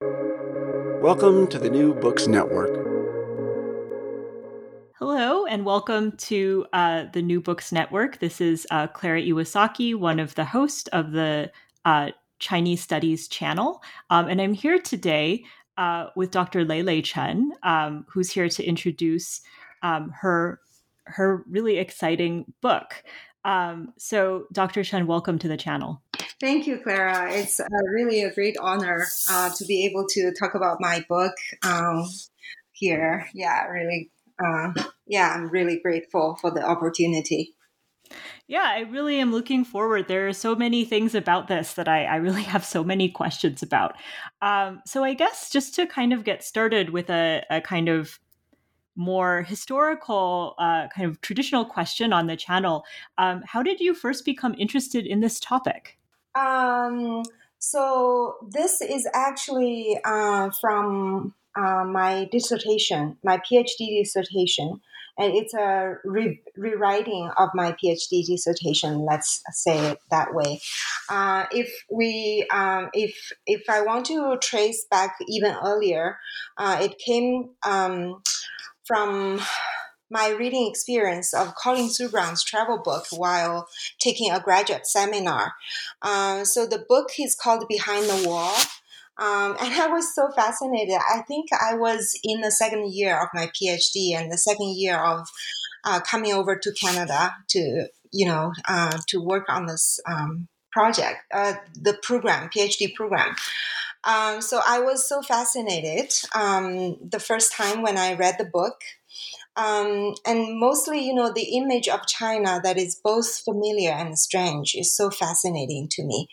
Welcome to the New Books Network. Hello, and welcome to uh, the New Books Network. This is uh, Clara Iwasaki, one of the hosts of the uh, Chinese Studies channel. Um, and I'm here today uh, with Dr. Lei Chen, um, who's here to introduce um, her, her really exciting book. Um, so, Dr. Chen, welcome to the channel. Thank you, Clara. It's uh, really a great honor uh, to be able to talk about my book um, here. Yeah, really uh, yeah, I'm really grateful for the opportunity. Yeah, I really am looking forward. There are so many things about this that I, I really have so many questions about. Um, so, I guess just to kind of get started with a, a kind of more historical, uh, kind of traditional question on the channel, um, how did you first become interested in this topic? Um, so, this is actually uh, from uh, my dissertation, my PhD dissertation, and it's a re- rewriting of my PhD dissertation. Let's say it that way. Uh, if we, um, if if I want to trace back even earlier, uh, it came um, from my reading experience of Colin Thubron's travel book while taking a graduate seminar. Uh, so the book is called Behind the Wall. Um, and I was so fascinated. I think I was in the second year of my PhD and the second year of uh, coming over to Canada to, you know, uh, to work on this um, project, uh, the program, PhD program. Um, so I was so fascinated um, the first time when I read the book. Um, and mostly, you know, the image of China that is both familiar and strange is so fascinating to me.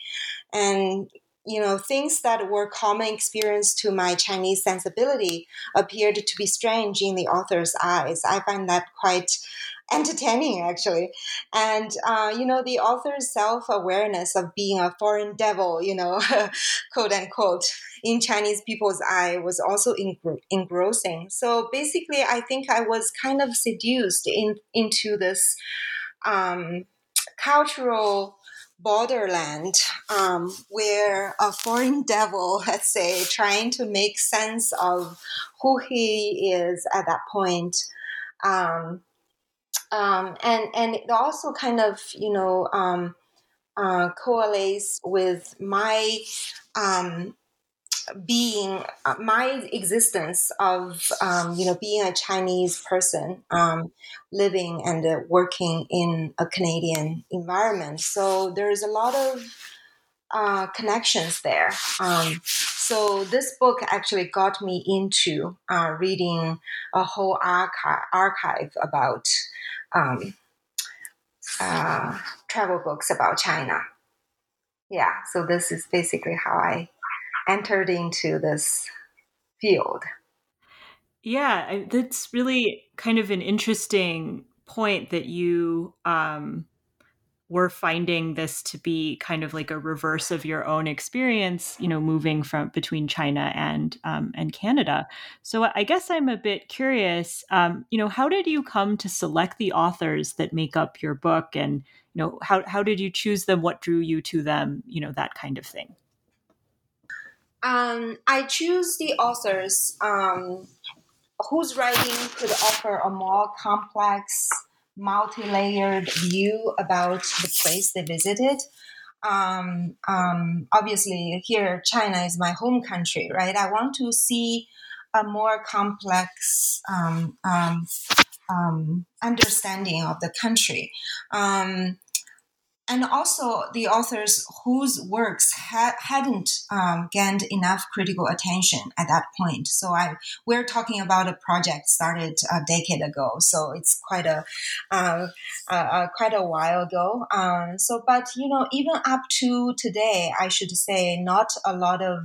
And you know, things that were common experience to my Chinese sensibility appeared to be strange in the author's eyes. I find that quite entertaining, actually. And, uh, you know, the author's self awareness of being a foreign devil, you know, quote unquote, in Chinese people's eye was also engrossing. So basically, I think I was kind of seduced in, into this um, cultural borderland um, where a foreign devil, let's say, trying to make sense of who he is at that point. Um, um, and and it also kind of you know um, uh, with my um, being uh, my existence of um, you know being a Chinese person um, living and uh, working in a Canadian environment. So there's a lot of uh, connections there. So this book actually got me into uh, reading a whole archive, archive about um, uh, travel books about China. Yeah, so this is basically how I entered into this field. Yeah, that's really kind of an interesting point that you um, were finding this to be kind of like a reverse of your own experience, you know, moving from between China and um, and Canada. So I guess I'm a bit curious. Um, you know, how did you come to select the authors that make up your book, and you know, how how did you choose them? What drew you to them? You know, that kind of thing. Um, I choose the authors um, whose writing could offer a more complex, multi layered view about the place they visited. Um, um, obviously, here, China is my home country, right? I want to see a more complex um, um, um understanding of the country. And also the authors whose works ha- hadn't um, gained enough critical attention at that point. So I we're talking about a project started a decade ago, so it's quite a uh, uh, quite a while ago. Um, so, but you know, even up to today, I should say, not a lot of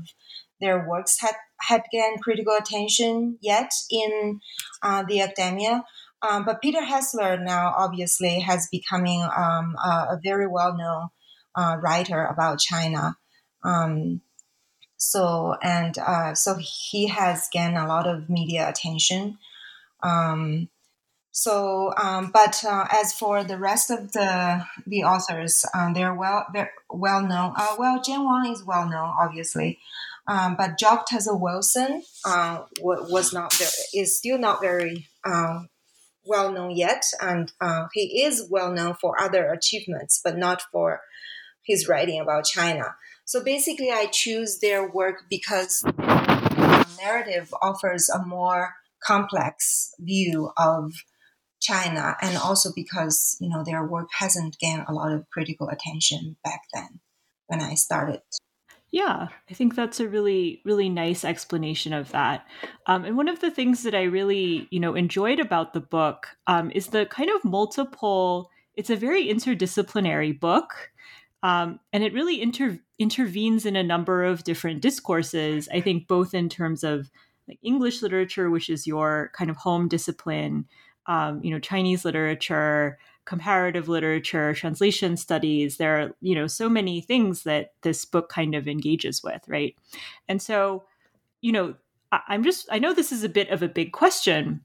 their works had had gained critical attention yet in uh, the academia. Um, but Peter Hessler now obviously has becoming um, a, a, very well known uh, writer about China. Um, so and uh, so he has gained a lot of media attention. Um, so, um, but uh, as for the rest of the the authors, um, they're well they're well known. Uh, well, Jan Wong is well known, obviously, um, but Jock Tuzo Wilson uh, was not very, is still not very um, well known yet, and uh, he is well known for other achievements, but not for his writing about China. So basically, I choose their work because the narrative offers a more complex view of China, and also because you know their work hasn't gained a lot of critical attention back then when I started. Yeah, I think that's a really, really nice explanation of that. Um, and one of the things that I really, you know, enjoyed about the book um, is the kind of multiple. It's a very interdisciplinary book, um, and it really inter- intervenes in a number of different discourses. I think both in terms of like English literature, which is your kind of home discipline, um, you know, Chinese literature, comparative literature, translation studies. There are, you know, so many things that this book kind of engages with, right? And so, you know, I- I'm just, I know this is a bit of a big question,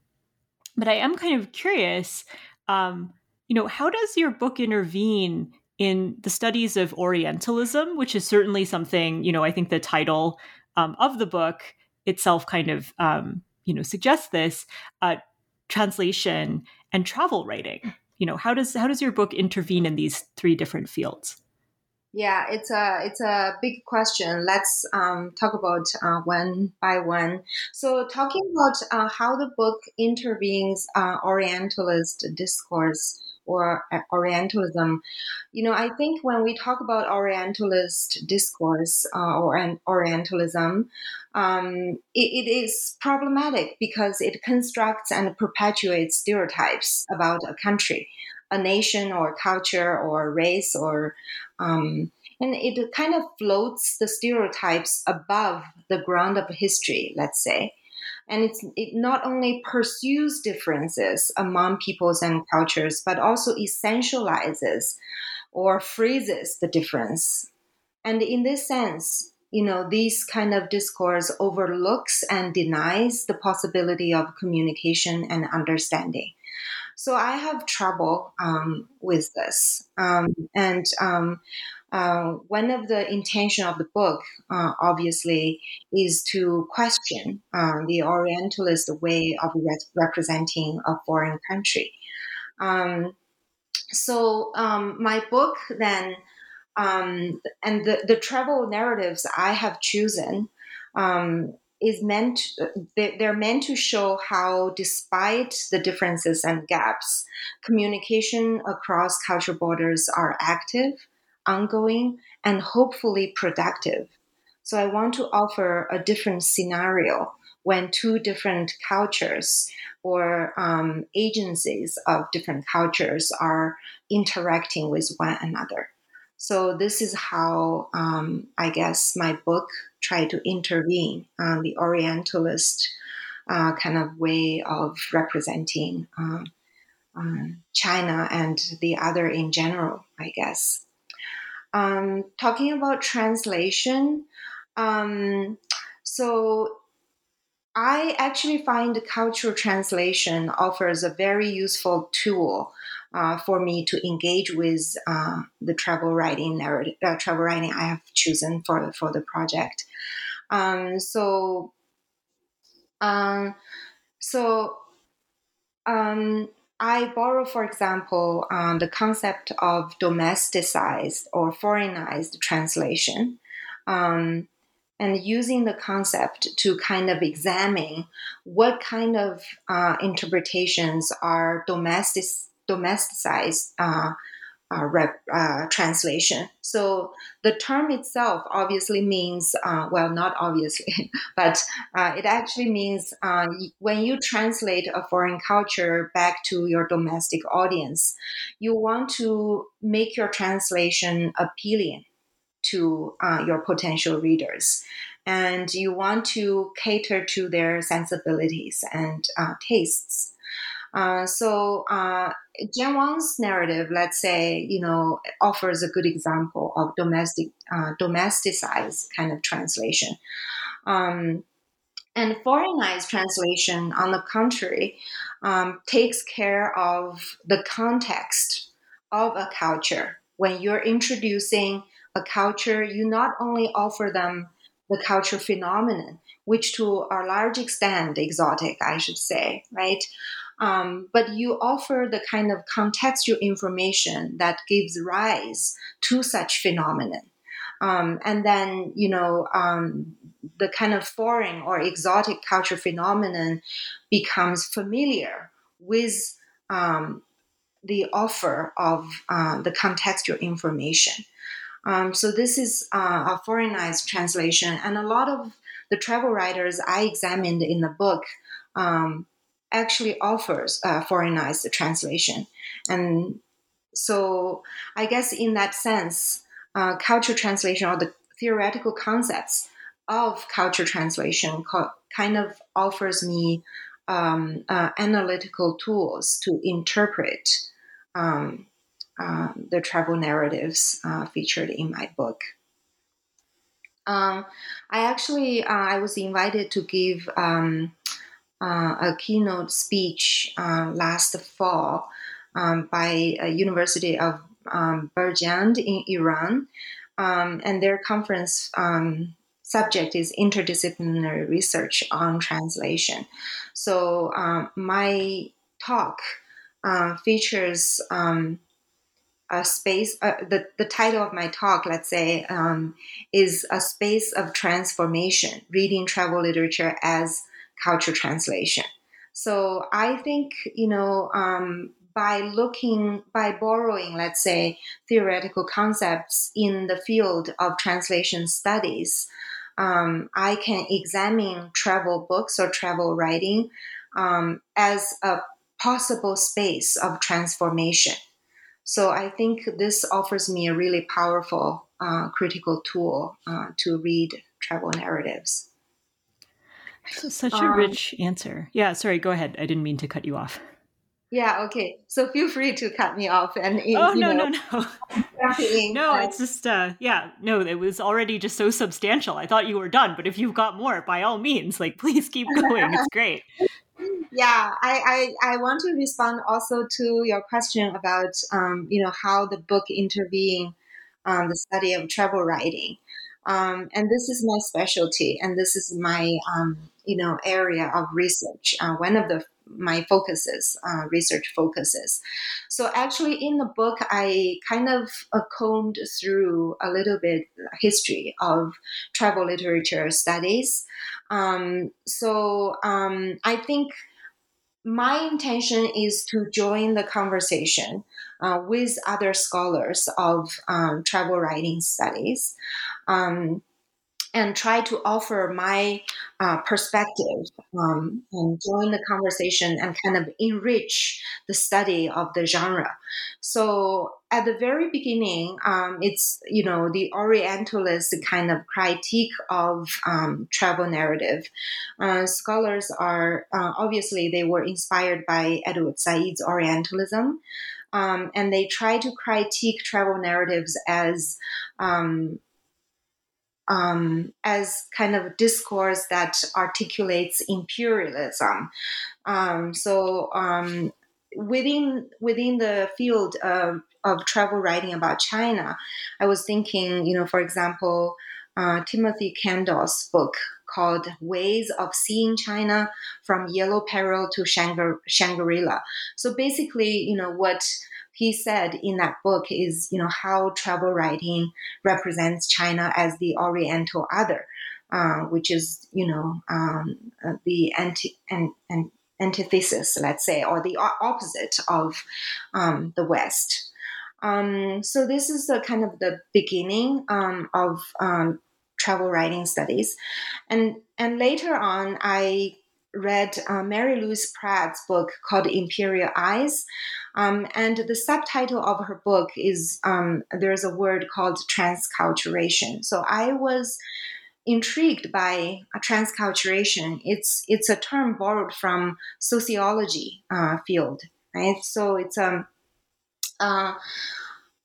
but I am kind of curious, um, you know, how does your book intervene in the studies of Orientalism, which is certainly something, you know, I think the title um, of the book itself kind of, um, you know, suggests this. Uh, translation and travel writing you know how does how does your book intervene in these three different fields? Yeah it's a it's a big question. Let's um, talk about uh, one by one. So talking about uh, how the book intervenes uh, orientalist discourse or uh, Orientalism. You know, I think when we talk about Orientalist discourse uh, or Orientalism, um, it, it is problematic because it constructs and perpetuates stereotypes about a country, a nation, or culture, or race, or um, and it kind of floats the stereotypes above the ground of history, let's say and it not only pursues differences among peoples and cultures, but also essentializes or freezes the difference. And in this sense, you know, this kind of discourse overlooks and denies the possibility of communication and understanding. So I have trouble um, with this. Um, and um, uh, one of the intention of the book, uh, obviously, is to question uh, the Orientalist way of re- representing a foreign country. Um, so um, my book then, um, and the, the travel narratives I have chosen um, is meant they're meant to show how despite the differences and gaps communication across cultural borders are active ongoing, and hopefully productive. So I want to offer a different scenario when two different cultures or um, agencies of different cultures are interacting with one another. So this is how um, I guess my book tried to intervene on the Orientalist uh, kind of way of representing um, um, China and the other in general, I guess. Um, talking about translation, um, so I actually find the cultural translation offers a very useful tool uh, for me to engage with uh, the travel writing narrative, uh, travel writing I have chosen for for the project. Um, so, um, so um, I borrow, for example, um, the concept of domesticized or foreignized translation, um, and using the concept to kind of examine what kind of uh, interpretations are domestic, domesticized uh, uh, rep, uh, translation. So the term itself obviously means, uh, well, not obviously, but uh, it actually means uh, when you translate a foreign culture back to your domestic audience, you want to make your translation appealing to uh, your potential readers. And you want to cater to their sensibilities and tastes. Uh, so uh, Jan Wong's narrative, let's say, you know, offers a good example of domestic, uh, domesticized kind of translation. Um, and foreignized translation, on the contrary, um, takes care of the context of a culture. When you're introducing a culture, you not only offer them the culture phenomenon, which to a large extent exotic, I should say, right? Um, but you offer the kind of contextual information that gives rise to such phenomenon. Um, and then, you know, um, the kind of foreign or exotic culture phenomenon becomes familiar with um, the offer of uh, the contextual information. Um, so this is uh, a foreignized translation, and a lot of the travel writers I examined in the book um, actually offers a foreignized translation, and so I guess in that sense, uh, culture translation or the theoretical concepts of culture translation co- kind of offers me um, uh, analytical tools to interpret um, uh, the travel narratives uh, featured in my book. Um, I actually uh, I was invited to give um, uh, a keynote speech uh, last fall um, by a University of um, in Iran, um, and their conference um, subject is interdisciplinary research on translation. So my talk features um, a space uh, the, the title of my talk let's say um, is a space of transformation reading travel literature as culture translation so i think you know um, by looking by borrowing let's say theoretical concepts in the field of translation studies um, i can examine travel books or travel writing um, as a possible space of transformation so I think this offers me a really powerful uh, critical tool uh, to read travel narratives. such a um, rich answer. Yeah, sorry, go ahead. I didn't mean to cut you off. Yeah, okay. So feel free to cut me off and Oh no, know, no, no. no, it's just uh yeah, no, it was already just so substantial. I thought you were done, but if you've got more, by all means, like please keep going. It's great yeah, I, I, I want to respond also to your question about um, you know how the book intervene on the study of travel writing, um, and this is my specialty, and this is my um, you know area of research. Uh, one of the my focuses, uh, research focuses. So actually, in the book, I kind of uh, combed through a little bit history of travel literature studies. Um, so um, I think my intention is to join the conversation uh, with other scholars of um, travel writing studies. Um, and try to offer my uh, perspective um, and join the conversation and kind of enrich the study of the genre. So at the very beginning, um, it's you know the Orientalist kind of critique of um, travel narrative. Uh, scholars are uh, obviously they were inspired by Edward Said's Orientalism. Um, and they try to critique travel narratives as um, as kind of discourse that articulates imperialism. Um, so um, within within the field of, of travel writing about China, I was thinking, you know, for example, uh, Timothy Kendall's book called Ways of Seeing China from Yellow Peril to Shangri-La. So basically, you know, what he said in that book is, you know, how travel writing represents China as the Oriental other, uh, which is, you know, um, uh, the anti and, and antithesis, let's say, or the opposite of um, the West. Um, so this is the kind of the beginning um, of um, travel writing studies, and and later on, I read uh, Mary Louise Pratt's book called Imperial Eyes. Um, and the subtitle of her book is um, there's a word called transculturation. So I was intrigued by transculturation. It's it's a term borrowed from sociology uh, field, right? So it's um, uh,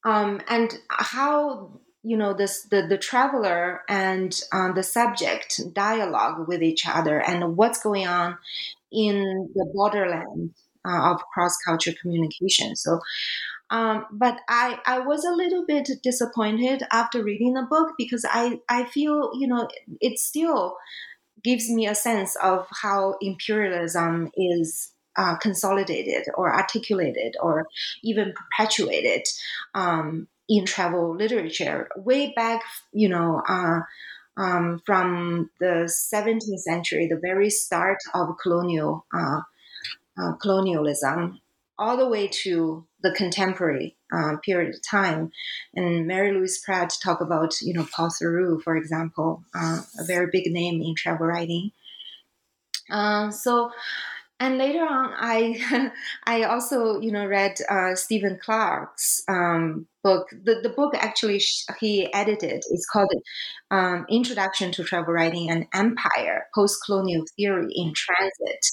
um, and how you know this the, the traveler and uh, the subject dialogue with each other and what's going on in the borderland uh, of cross culture communication. So um, but I, I was a little bit disappointed after reading the book because I, I feel you know it still gives me a sense of how imperialism is uh, consolidated or articulated or even perpetuated um, in travel literature way back, you know, uh, um, from the 17th century, the very start of colonial uh, uh, colonialism, all the way to the contemporary uh, period of time. And Mary Louise Pratt talk about, you know, Paul Theroux, for example, uh, a very big name in travel writing. Uh, so and later on i i also you know read uh, stephen clark's um, book the, the book actually he edited it's called um, introduction to travel writing and empire post-colonial theory in transit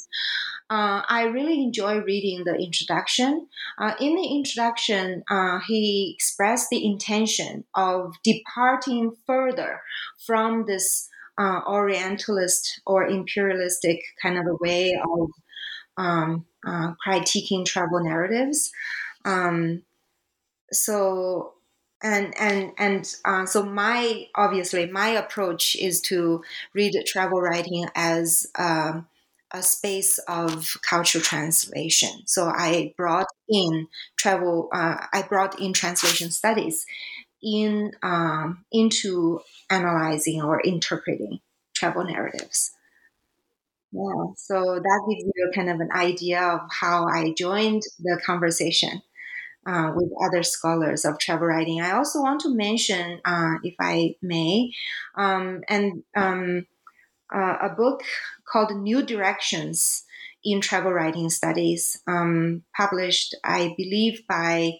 uh, I really enjoy reading the introduction. Uh, in the introduction, uh, he expressed the intention of departing further from this uh, Orientalist or imperialistic kind of a way of um, uh, critiquing travel narratives. Um, so and and and uh, so my obviously my approach is to read travel writing as um, a space of cultural translation. So I brought in travel. Uh, I brought in translation studies in um, into analyzing or interpreting travel narratives. Yeah, so that gives you kind of an idea of how I joined the conversation uh, with other scholars of travel writing. I also want to mention, uh, if I may, um, and um, uh, a book called New Directions in Travel Writing Studies, um, published, I believe, by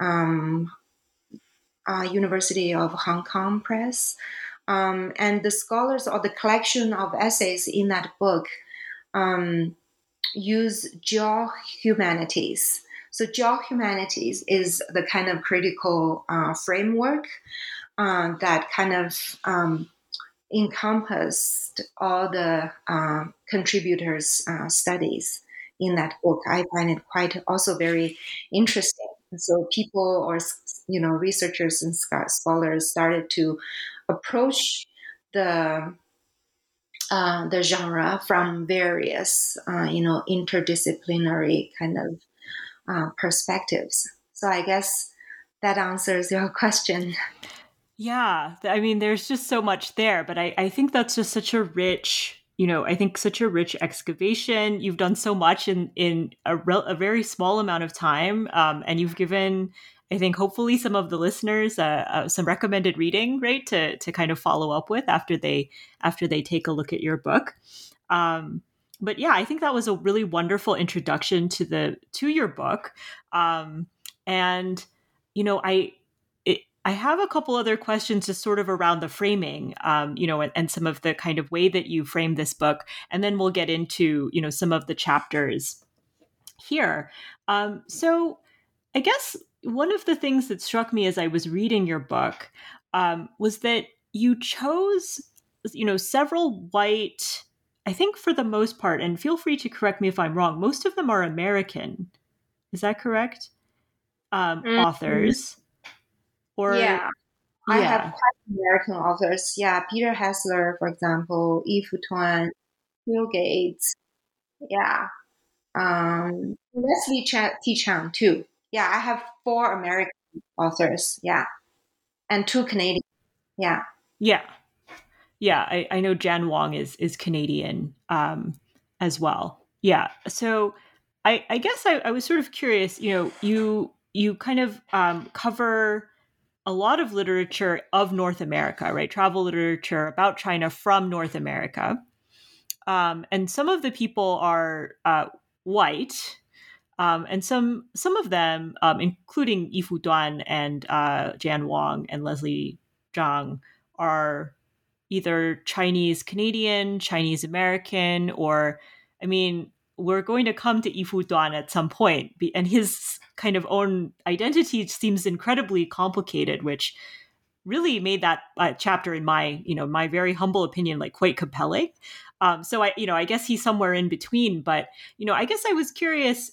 um, uh, University of Hong Kong Press. Um, and the scholars or the collection of essays in that book um, use geo-humanities. So geo-humanities is the kind of critical uh, framework uh, that kind of um, encompassed all the uh, contributors' uh, studies in that book. I find it quite also very interesting. So people or you know researchers and scholars started to approach the uh, the genre from various uh, you know interdisciplinary kind of uh, perspectives. So I guess that answers your question. Yeah, I mean, there's just so much there, but I, I think that's just such a rich, you know, I think such a rich excavation. You've done so much in in a, a very small amount of time, um, and you've given I think hopefully some of the listeners uh, uh, some recommended reading, right, to to kind of follow up with after they after they take a look at your book. Um, but yeah, I think that was a really wonderful introduction to the to your book, um, and you know, I it, I have a couple other questions just sort of around the framing, um, you know, and, and, some of the kind of way that you frame this book, and then we'll get into you know some of the chapters here. Um, so, I guess one of the things that struck me as I was reading your book um, was that you chose, you know, several white, I think for the most part, and feel free to correct me if I'm wrong, most of them are American. Is that correct? Um, mm-hmm. Authors. Or, yeah. I have quite American authors. Yeah, Peter Hessler, for example, Yi-Fu Tuan, Hill Gates. Yeah. Um, Leslie Ch- T. Chang, too. Yeah, I have four American authors. Yeah, and two Canadian. Yeah. Yeah. Yeah, I, I know Jan Wong is is Canadian um, as well. Yeah. So I, I guess I, I was sort of curious, you know, you you kind of um, cover a lot of literature of North America, right? Travel literature about China from North America. um, and some of the people are uh, white, um, and some some of them, um, including Yi-Fu Tuan and uh, Jan Wong and Leslie Chang, are either Chinese Canadian, Chinese American, or I mean, we're going to come to Yi-Fu Tuan at some point, and his kind of own identity seems incredibly complicated, which really made that uh, chapter, in my you know my very humble opinion, like quite compelling. Um, so I you know I guess he's somewhere in between, but you know I guess I was curious,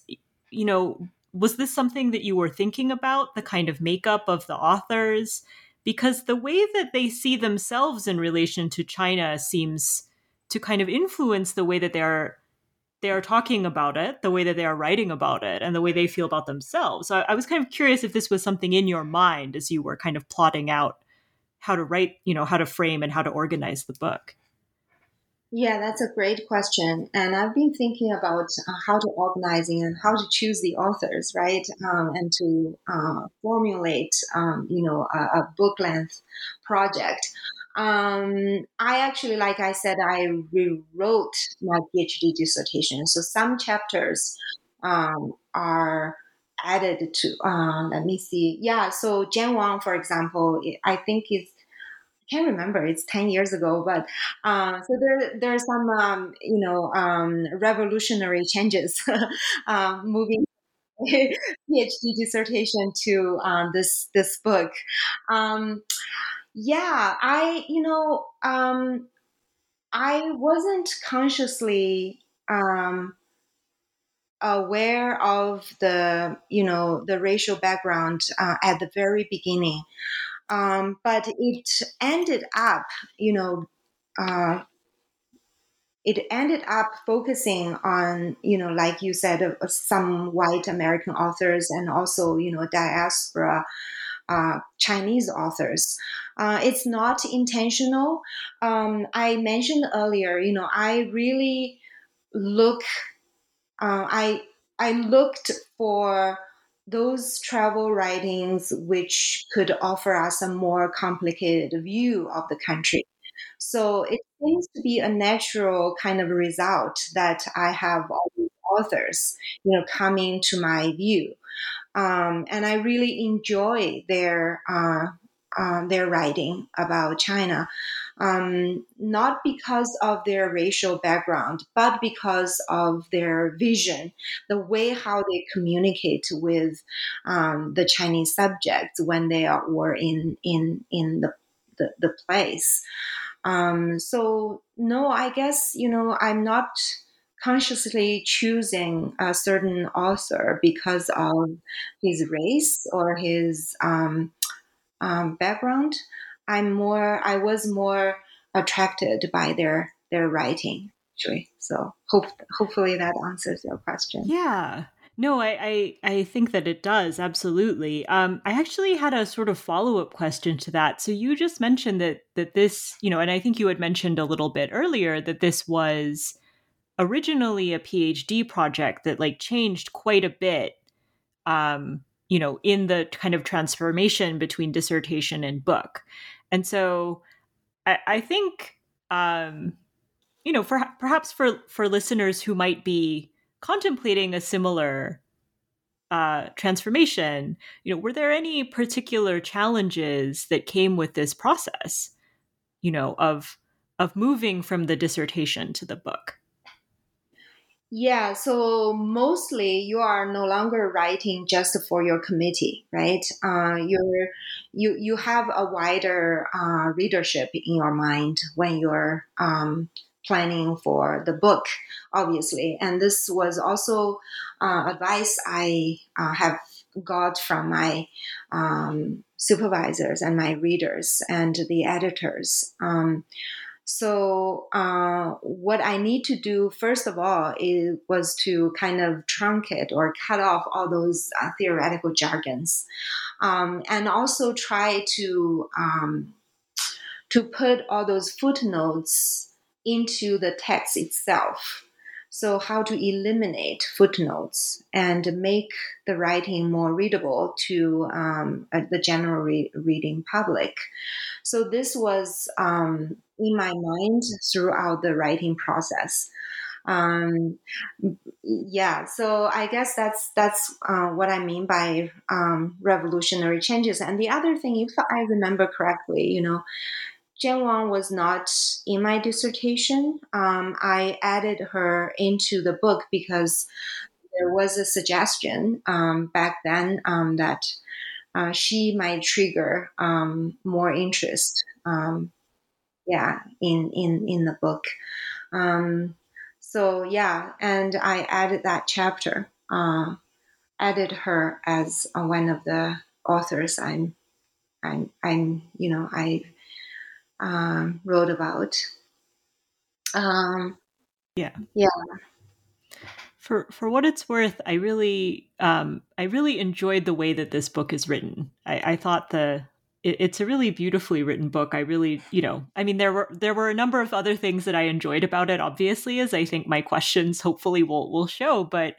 you know, was this something that you were thinking about the kind of makeup of the authors? Because the way that they see themselves in relation to China seems to kind of influence the way that they're they are talking about it, the way that they are writing about it, and the way they feel about themselves. So I, I, was kind of curious if this was something in your mind as you were kind of plotting out how to write, you know, how to frame and how to organize the book. Yeah, that's a great question. And I've been thinking about uh, how to organizing and how to choose the authors, right? Um, and to uh, formulate, um, you know, a, a, book length project. Um, I actually, like I said, I rewrote my PhD dissertation. So some chapters um, are added to, uh, let me see. Yeah, so Jan Wong, for example, I think is can't remember. It's ten years ago, but uh, so there there are some um, you know um, revolutionary changes uh, moving PhD dissertation to um, this this book. Um, yeah, I you know um, I wasn't consciously um, aware of the you know the racial background uh, at the very beginning. Um, but it ended up, you know, uh, it ended up focusing on, you know, like you said, uh, some white American authors and also, you know, diaspora uh, Chinese authors. Uh, it's not intentional. Um, I mentioned earlier, you know, I really look, uh, I I looked for those travel writings which could offer us a more complicated view of the country. So it seems to be a natural kind of result that I have all these authors, you know, coming to my view. Um, and I really enjoy their uh, uh, their writing about China um, not because of their racial background, but because of their vision, the way how they communicate with um, the Chinese subjects when they were in in in the the, the place. Um, so no, I guess you know I'm not consciously choosing a certain author because of his race or his um, um, background. I'm more I was more attracted by their their writing actually. So hope hopefully that answers your question. Yeah. No, I, I, I think that it does absolutely. Um, I actually had a sort of follow up question to that. So you just mentioned that that this, you know, and I think you had mentioned a little bit earlier that this was originally a PhD project that like changed quite a bit. Um, you know, in the kind of transformation between dissertation and book. And so I, I think, um, you know, for perhaps for for listeners who might be contemplating a similar uh, transformation, you know, were there any particular challenges that came with this process? You know, of of moving from the dissertation to the book. Yeah, so mostly you are no longer writing just for your committee, right? Uh, you're you you have a wider uh, readership in your mind when you're um, planning for the book, obviously. And this was also uh, advice I uh, have got from my um, supervisors and my readers and the editors. Um, so uh, what I need to do first of all is was to kind of truncate or cut off all those uh, theoretical jargons, um, and also try to um, to put all those footnotes into the text itself. So how to eliminate footnotes and make the writing more readable to um, uh, the general re- reading public. So this was um, in my mind throughout the writing process. Um, yeah, so I guess that's that's uh, what I mean by um, revolutionary changes. And the other thing, if I remember correctly, you know, Jan Wong was not in my dissertation. Um, I added her into the book because there was a suggestion um, back then um, that uh, she might trigger um, more interest. Um, yeah, in in in the book. Um, so yeah, and I added that chapter. Uh, added her as uh, one of the authors. I'm, I'm, I'm. You know, I um, wrote about. Um, yeah. Yeah. For for what it's worth, I really um, I really enjoyed the way that this book is written. I, I thought the it, it's a really beautifully written book. I really, you know, I mean, there were there were a number of other things that I enjoyed about it. Obviously, as I think my questions hopefully will will show, but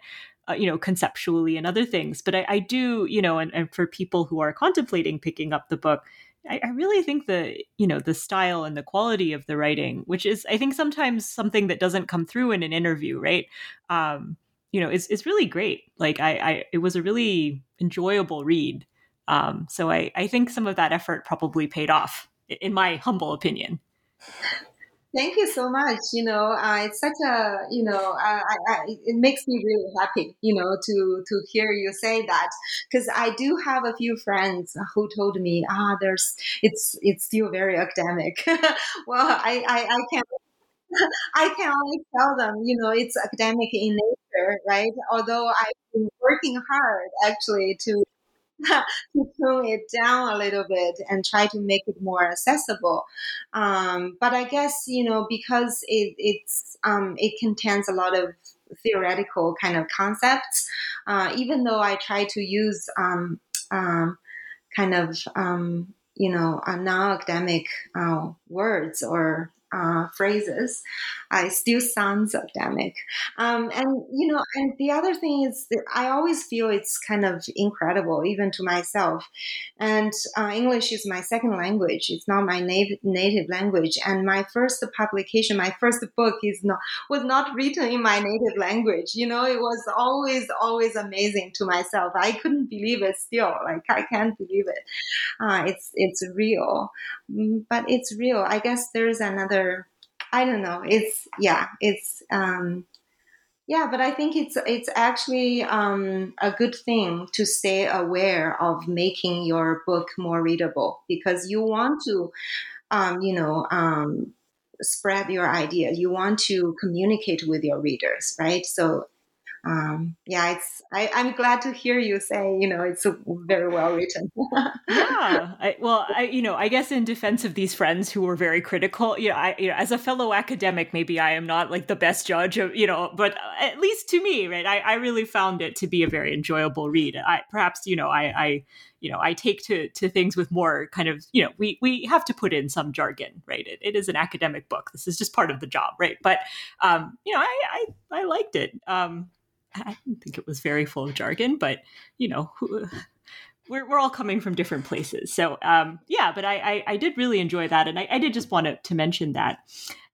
uh, you know, conceptually and other things. But I, I do, you know, and, and for people who are contemplating picking up the book, I, I, really think the you know the style and the quality of the writing, which is I think sometimes something that doesn't come through in an interview, right? Um, you know, is is really great. Like I, I, it was a really enjoyable read. Um, so I, I think some of that effort probably paid off, in my humble opinion. Thank you so much. You know, uh, it's such a you know, I, I, it makes me really happy. You know, to to hear you say that because I do have a few friends who told me, ah, there's it's it's still very academic. well, I I, I can I can only tell them, you know, it's academic in nature, right? Although I've been working hard actually to to tone it down a little bit and try to make it more accessible. Um, but I guess you know because it, it's um, it contains a lot of theoretical kind of concepts. Uh, even though I try to use um, um kind of um, you know non-academic uh, words or uh, phrases, I still sounds academic. Um, and you know, and the other thing is, I always feel it's kind of incredible, even to myself. And uh, English is my second language; it's not my native native language. And my first publication, my first book, is not was not written in my native language. You know, it was always always amazing to myself. I couldn't believe it. Still, like I can't believe it. Uh, it's it's real, but it's real. I guess there's another I don't know. It's yeah, it's um, yeah, but I think it's it's actually um, a good thing to stay aware of making your book more readable because you want to, um, you know, um, spread your idea. You want to communicate with your readers, right? So um, yeah, it's I, am glad to hear you say you know it's very well written. yeah, I, well, I you know I guess in defense of these friends who were very critical, you know, I you know as a fellow academic, maybe I am not like the best judge of you know, but at least to me, right, I, I really found it to be a very enjoyable read. I perhaps you know I, I you know i take to to things with more kind of you know we we have to put in some jargon right it, it is an academic book this is just part of the job right but um you know i i, I liked it um I think it was very full of jargon, but you know, we're, we're all coming from different places. So um, yeah, but I, I, I did really enjoy that, and I, I did just want to, to mention that.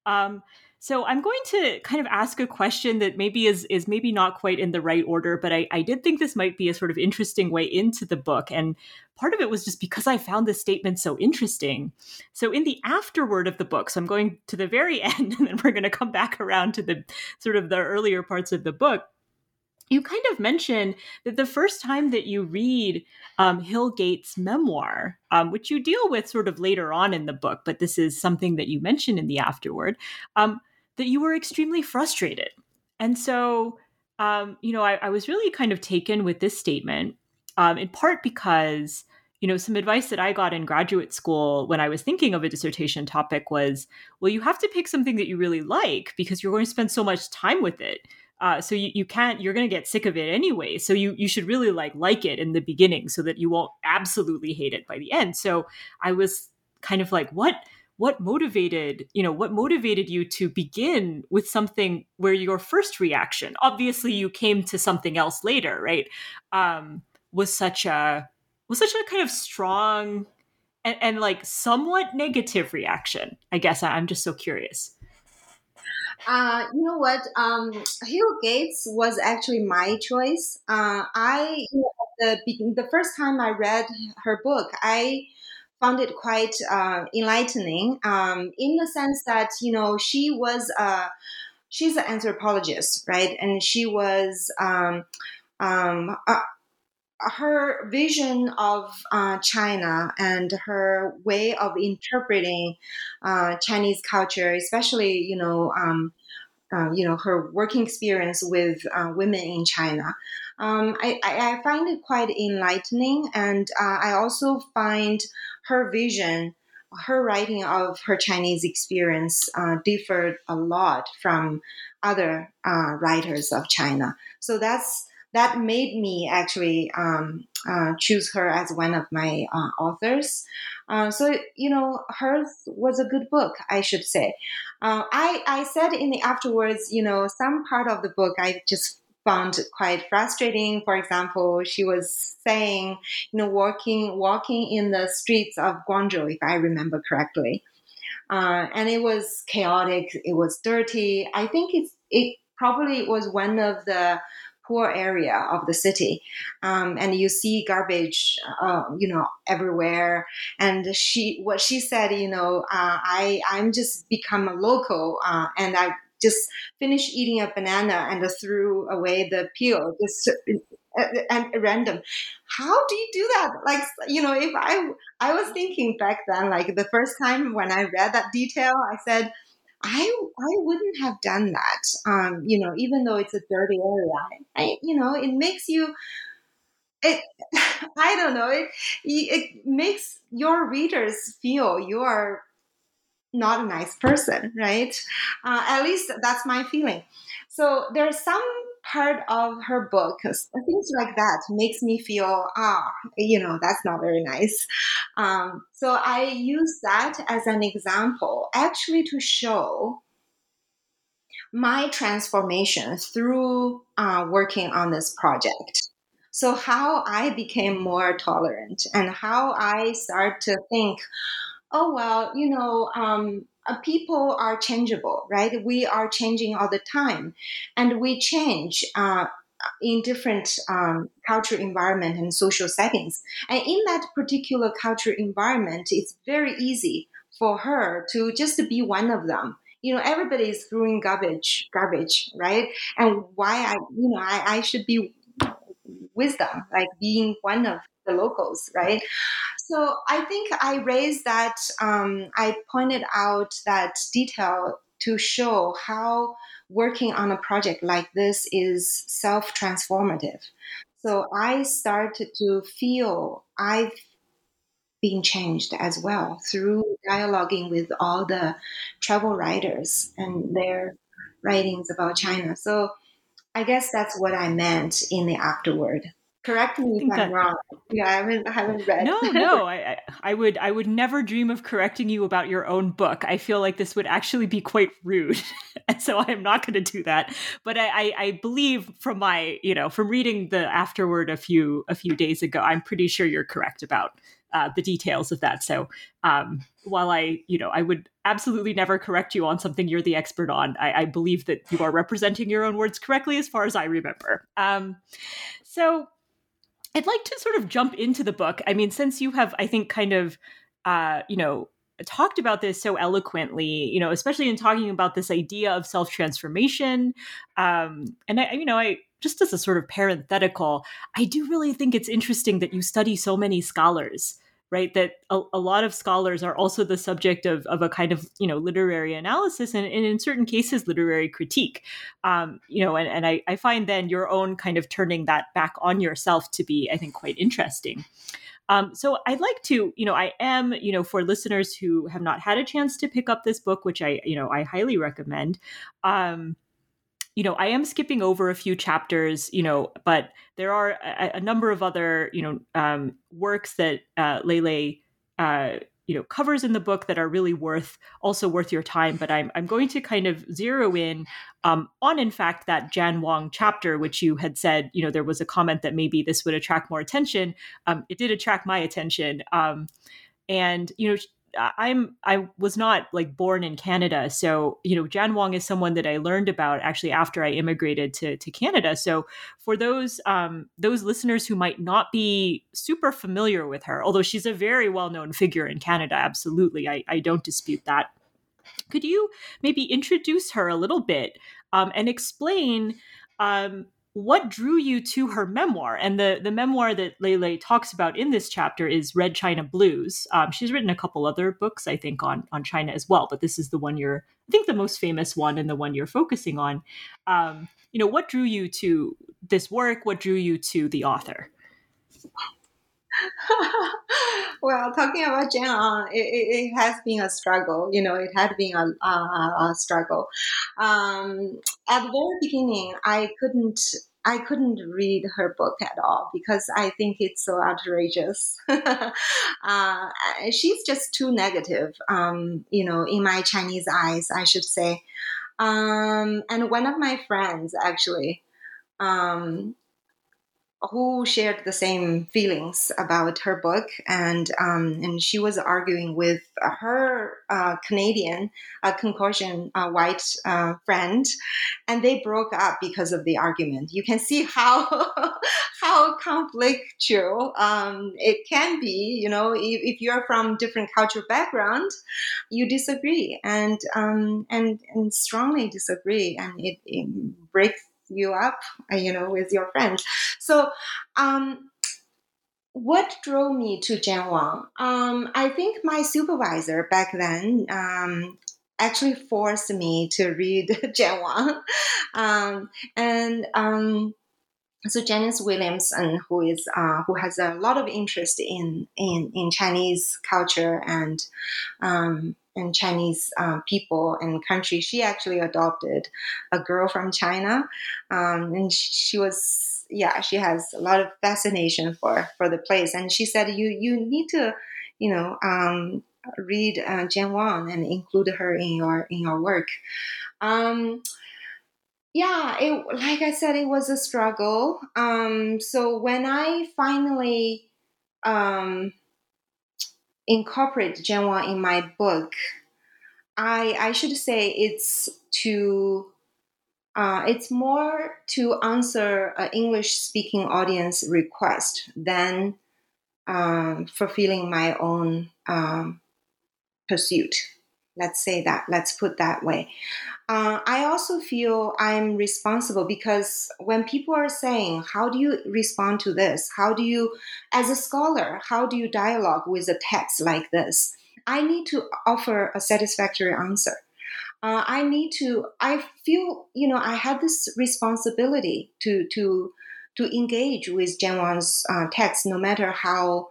Um, so I'm going to kind of ask a question that maybe is is maybe not quite in the right order, but I, I did think this might be a sort of interesting way into the book. And part of it was just because I found this statement so interesting. So in the afterword of the book, so I'm going to the very end, and then we're going to come back around to the sort of the earlier parts of the book you kind of mentioned that the first time that you read um, Hill Gates' memoir, um, which you deal with sort of later on in the book, but this is something that you mention in the afterword, um, that you were extremely frustrated. And so, um, you know, I, I, was really kind of taken with this statement, um, in part because, you know, some advice that I got in graduate school when I was thinking of a dissertation topic was, well, you have to pick something that you really like because you're going to spend so much time with it uh, so you, you can't you're going to get sick of it anyway. So you you should really like like it in the beginning so that you won't absolutely hate it by the end. So i was kind of like what what motivated you know what motivated you to begin with something where your first reaction obviously you came to something else later right um was such a was such a kind of strong and, and like somewhat negative reaction i guess. I'm just so curious uh, you know what? Um, Hill Gates was actually my choice. Uh, I the the first time I read her book, I found it quite uh, enlightening um, in the sense that you know she was a she's an anthropologist, right? And she was um, um, uh, her vision of uh, China and her way of interpreting uh, Chinese culture, especially you know. Um, uh, you know her working experience with uh, women in China. Um, I, I, find it quite enlightening, and uh, I also find her vision, her writing of her Chinese experience uh, differed a lot from other writers of China. So that's that made me actually um, uh, choose her as one of my uh, authors. Uh, so you know, hers was a good book, I should say. Uh, I I said in the afterwards, you know, some part of the book I just found quite frustrating. For example, she was saying, you know, walking walking in the streets of Guangzhou, if I remember correctly, uh, and it was chaotic. It was dirty. I think it's it probably was one of the poor area of the city. Um, and you see garbage uh, you know everywhere. And she what she said you know uh, i i'm just become a local uh, and i just finished eating a banana and threw away the peel just and random. How do you do that? Like you know if i i was thinking back then like the first time when i read that detail i said I I wouldn't have done that. Um, you know, even though it's a dirty area, I, you know, it makes you. It, I don't know. It it makes your readers feel you are not a nice person, right? Uh, at least that's my feeling. So there's some part of her book, things like that makes me feel, ah, you know, that's not very nice. Um, so I use that as an example, actually, to show my transformation through uh, working on this project. So, how I became more tolerant and how I start to think, oh, well, you know, um, uh, people are changeable, right? We are changing all the time, and we change uh, in different um, cultural environment and social settings. And in that particular cultural environment, it's very easy for her to just be one of them. You know, everybody is throwing garbage, garbage, right? And why I, you know, I, I should be with them, like being one of the locals, right? So I think I raised that, um, I pointed out that detail to show how working on a project like this is self transformative. So I started to feel I've been changed as well through dialoguing with all the travel writers and their writings about China. So I guess that's what I meant in the afterword. Correct me if I'm that, wrong. Yeah, I haven't, I haven't read. No, no, I, I would, I would never dream of correcting you about your own book. I feel like this would actually be quite rude, and so I am not going to do that. But I, I, I, believe from my, you know, from reading the afterword a few, a few days ago, I'm pretty sure you're correct about uh, the details of that. So, um, while I, you know, I would absolutely never correct you on something you're the expert on, I, I believe that you are representing your own words correctly as far as I remember. Um, so I'd like to sort of jump into the book. I mean, since you have, I think, kind of, uh, you know, talked about this so eloquently, you know, especially in talking about this idea of self transformation. Um, and I, you know, I just as a sort of parenthetical, I do really think it's interesting that you study so many scholars right that a, a, lot of scholars are also the subject of, of a kind of you know literary analysis and, and in certain cases literary critique um, you know and, and I, I find then your own kind of turning that back on yourself to be i think quite interesting um, so I'd like to, you know, I am, you know, for listeners who have not had a chance to pick up this book, which I, you know, I highly recommend. Um, you know, I am skipping over a few chapters, you know, but there are a, a number of other, you know, um, works that uh, Lele uh, you know covers in the book that are really worth also worth your time but i'm, I'm going to kind of zero in um, on in fact that jan Wong chapter which you had said you know there was a comment that maybe this would attract more attention. Um, it did attract my attention um, and you know I'm I was not like born in Canada, so you know Jan Wong is someone that I learned about actually after I immigrated to to Canada. So for those um, those listeners who might not be super familiar with her, although she's a very well known figure in Canada, absolutely, I, I don't dispute that. Could you maybe introduce her a little bit um, and explain? Um, what drew you to her memoir? And the the memoir that Lei talks about in this chapter is Red China Blues. Um, she's written a couple other books, I think, on on China as well, but this is the one you're, I think, the most famous one and the one you're focusing on. Um, you know, what drew you to this work? What drew you to the author? well, talking about Jen uh, it, it, has been a struggle. You know, it had been a, a, a struggle. Um, at the very beginning, I couldn't. I couldn't read her book at all because I think it's so outrageous. uh, she's just too negative, um, you know, in my Chinese eyes, I should say. Um, and one of my friends actually um, who shared the same feelings about her book, and um, and she was arguing with her uh, Canadian uh, uh, white uh, friend, and they broke up because of the argument. You can see how how conflictual um, it can be. You know, if, if, you're from different cultural background, you disagree and um, and and strongly disagree, and it, it breaks you up, uh, you know, with your friends. So, um, what drove me to Jan Wang? Um, I think my supervisor back then um, actually forced me to read Jan Wang, um, and um, so Janice Williamson, who is uh, who has a lot of interest in in, in Chinese culture and um, and Chinese uh, people and country. She actually adopted a girl from China, um, and she was yeah she has a lot of fascination for for the place. And she said you you need to you know um, read uh, Jan Wang and include her in your in your work. Um, yeah, it like I said, it was a struggle. Um, so when I finally um, incorporate Jan Wang in my book, I I should say it's to uh, it's more to answer an English speaking audience request than um, fulfilling my own um, pursuit. Let's say that. Let's put that way. Uh, I also feel I'm responsible because when people are saying, How do you respond to this? How do you, as a scholar, how do you dialogue with a text like this? I need to offer a satisfactory answer. Uh, I need to, I feel, you know, I have this responsibility to, to, to engage with Jan Wang's uh, text, no matter how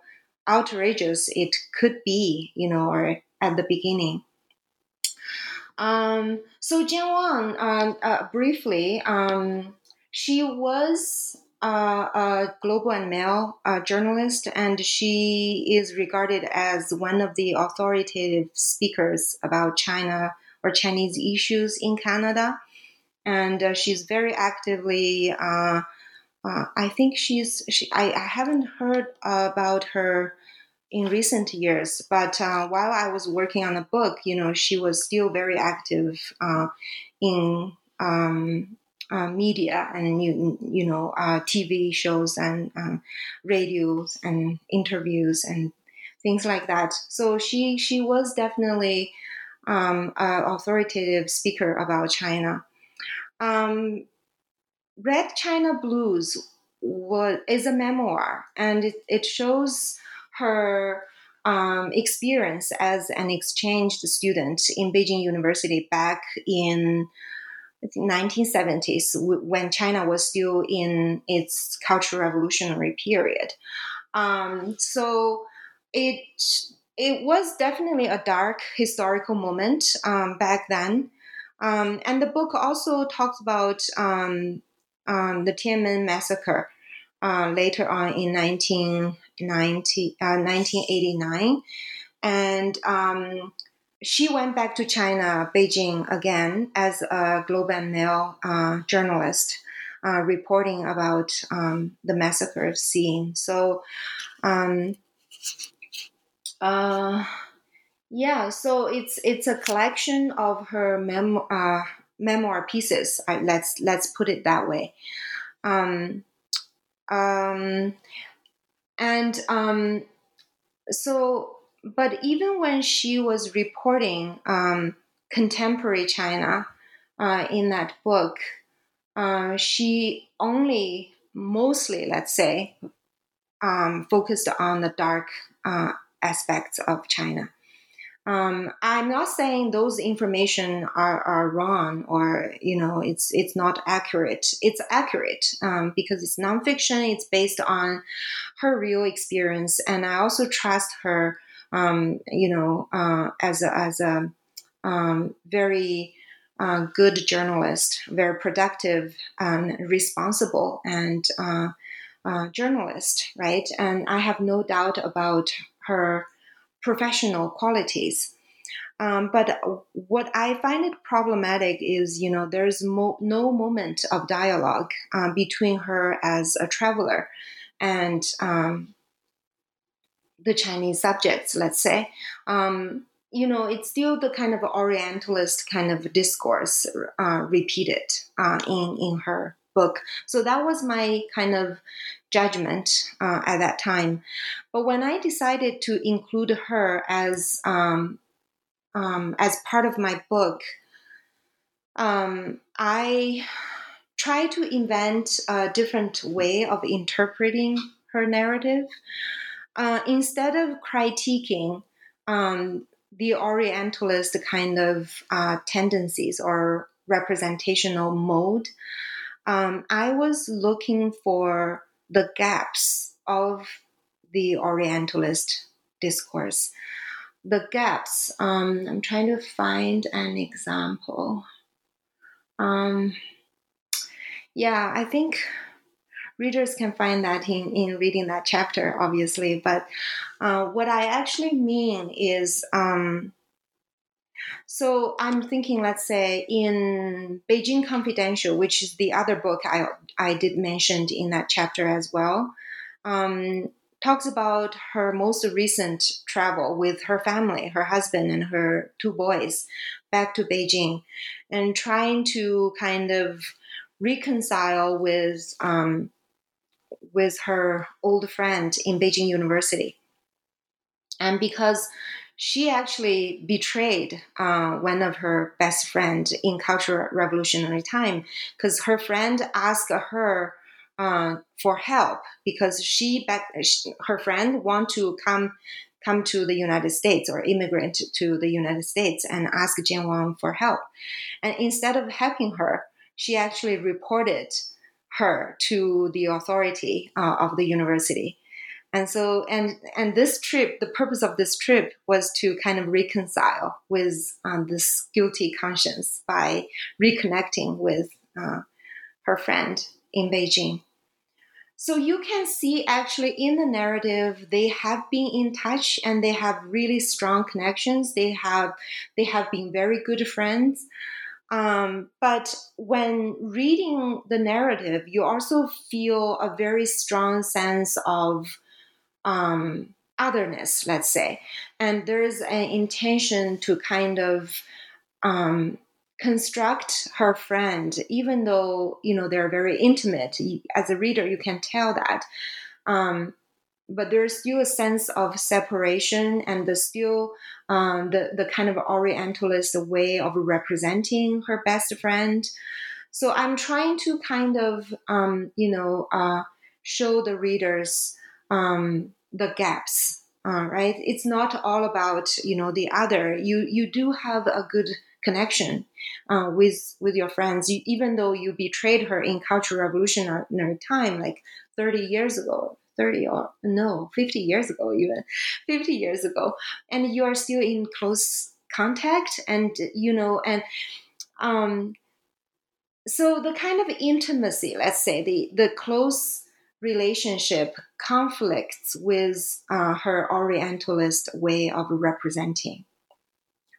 outrageous it could be, you know, or at the beginning. Um, so Jan Wang, um, uh, briefly, um, she was uh, a Globe and Mail uh, journalist, and she is regarded as one of the authoritative speakers about China or Chinese issues in Canada. And uh, she's very actively. Uh, uh, I think she's. She, I, I haven't heard about her in recent years. But uh, while I was working on the book, you know, she was still very active uh, in um, uh, media and you, you know TV shows and uh, radios and interviews and things like that. So she she was definitely um, an authoritative speaker about China. Um, Red China Blues was is a memoir, and it, it shows her um, experience as an exchange student in Beijing University back in I think 1970s when China was still in its cultural revolutionary period. Um, so it it was definitely a dark historical moment um, back then. Um, and the book also talks about um, um, the Tiananmen massacre uh, later on in 19 19, uh, 1989 and um, she went back to China, Beijing again as a Globe and Mail uh, journalist, uh, reporting about the massacre scene. So, um, uh, yeah, so it's it's a collection of her mem- uh, memoir pieces. let's let's put it that way. Um, um, and um, so but even when she was reporting um, contemporary China uh, in that book, uh, she only mostly, let's say, um, focused on the dark uh, aspects of China. Um, I'm not saying those information are, are wrong or you know it's it's not accurate. It's accurate um, because it's nonfiction. It's based on her real experience, and I also trust her um, you know, uh, as a, as a um, very uh, good journalist, very productive and responsible and uh, uh, journalist, right? And I have no doubt about her professional qualities. Um, but what I find it problematic is, you know, there's mo- no moment of dialogue uh, between her as a traveler and um, the Chinese subjects, let's say, um, you know, it's still the kind of Orientalist kind of discourse uh, repeated uh, in in her book. So that was my kind of judgment uh, at that time. But when I decided to include her as um, um, as part of my book, um, I try to invent a different way of interpreting her narrative uh, instead of critiquing um, the Orientalist kind of uh, tendencies or representational mode, um, I was looking for the gaps of the Orientalist discourse. The gaps, um, I'm trying to find an example. Um, yeah, I think readers can find that in, in reading that chapter, obviously. But uh, what I actually mean is um, so I'm thinking, let's say, in Beijing Confidential, which is the other book I, I did mention in that chapter as well. Um, talks about her most recent travel with her family, her husband and her two boys, back to Beijing, and trying to kind of reconcile with um, with her old friend in Beijing University. And because she actually betrayed uh, one of her best friend in Cultural Revolutionary time, because her friend asked her uh, for help because she, her friend want to come come to the United States or immigrant to the United States and ask Jian Wang for help. And instead of helping her, she actually reported her to the authority uh, of the university and so and and this trip the purpose of this trip was to kind of reconcile with um, this guilty conscience by reconnecting with uh, her friend in beijing. So you can see actually in the narrative they have been in touch and they have really strong connections. They have they have been very good friends. Um, but when reading the narrative, you also feel a very strong sense of um, otherness, let's say. And there's an intention to kind of um, construct her friend, even though, you know, they're very intimate. As a reader, you can tell that. Um, but there's still a sense of separation and the still um, the, the kind of orientalist way of representing her best friend so i'm trying to kind of um, you know uh, show the readers um, the gaps uh, right? It's not all about you know the other. You you do have a good connection uh, with with your friends. You, even though you betrayed her in cultural revolutionary time like 30 years ago 30 or no 50 years ago even 50 years ago and you are still in close contact and you know and um so the kind of intimacy let's say the the close relationship conflicts with uh, her Orientalist way of representing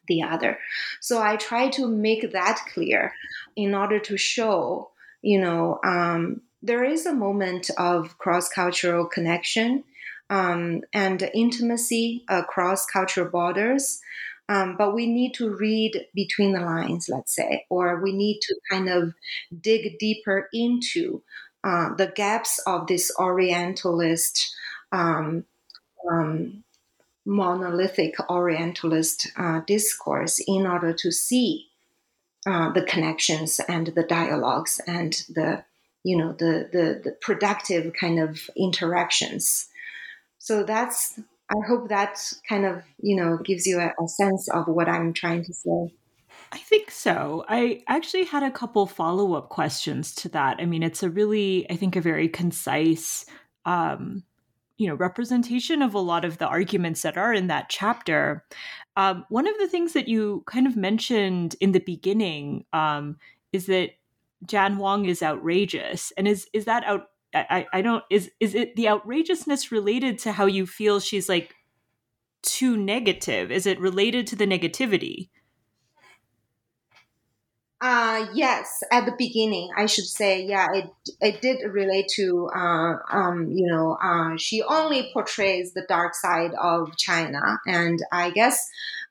the other. So I try to make that clear in order to show, you know, um, there is a moment of cross cultural connection um, and intimacy across cultural borders. Um, but we need to read between the lines, let's say, or we need to kind of dig deeper into uh, the gaps of this Orientalist, um, um, monolithic Orientalist uh, discourse in order to see uh, the connections and the dialogues and the you know the, the the productive kind of interactions. So that's i hope that kind of you know gives you a, a sense of what i'm trying to say I think so. I actually had a couple follow up questions to that. I mean, it's a really, I think, a very concise, um, you know, representation of a lot of the arguments that are in that chapter. Um, one of the things that you kind of mentioned in the beginning um, is that Jan Wong is outrageous, and is is that out? I, I don't is is it the outrageousness related to how you feel she's like too negative? Is it related to the negativity? Uh, yes, at the beginning, I should say, yeah, it it did relate to, uh, um, you know, uh, she only portrays the dark side of China, and I guess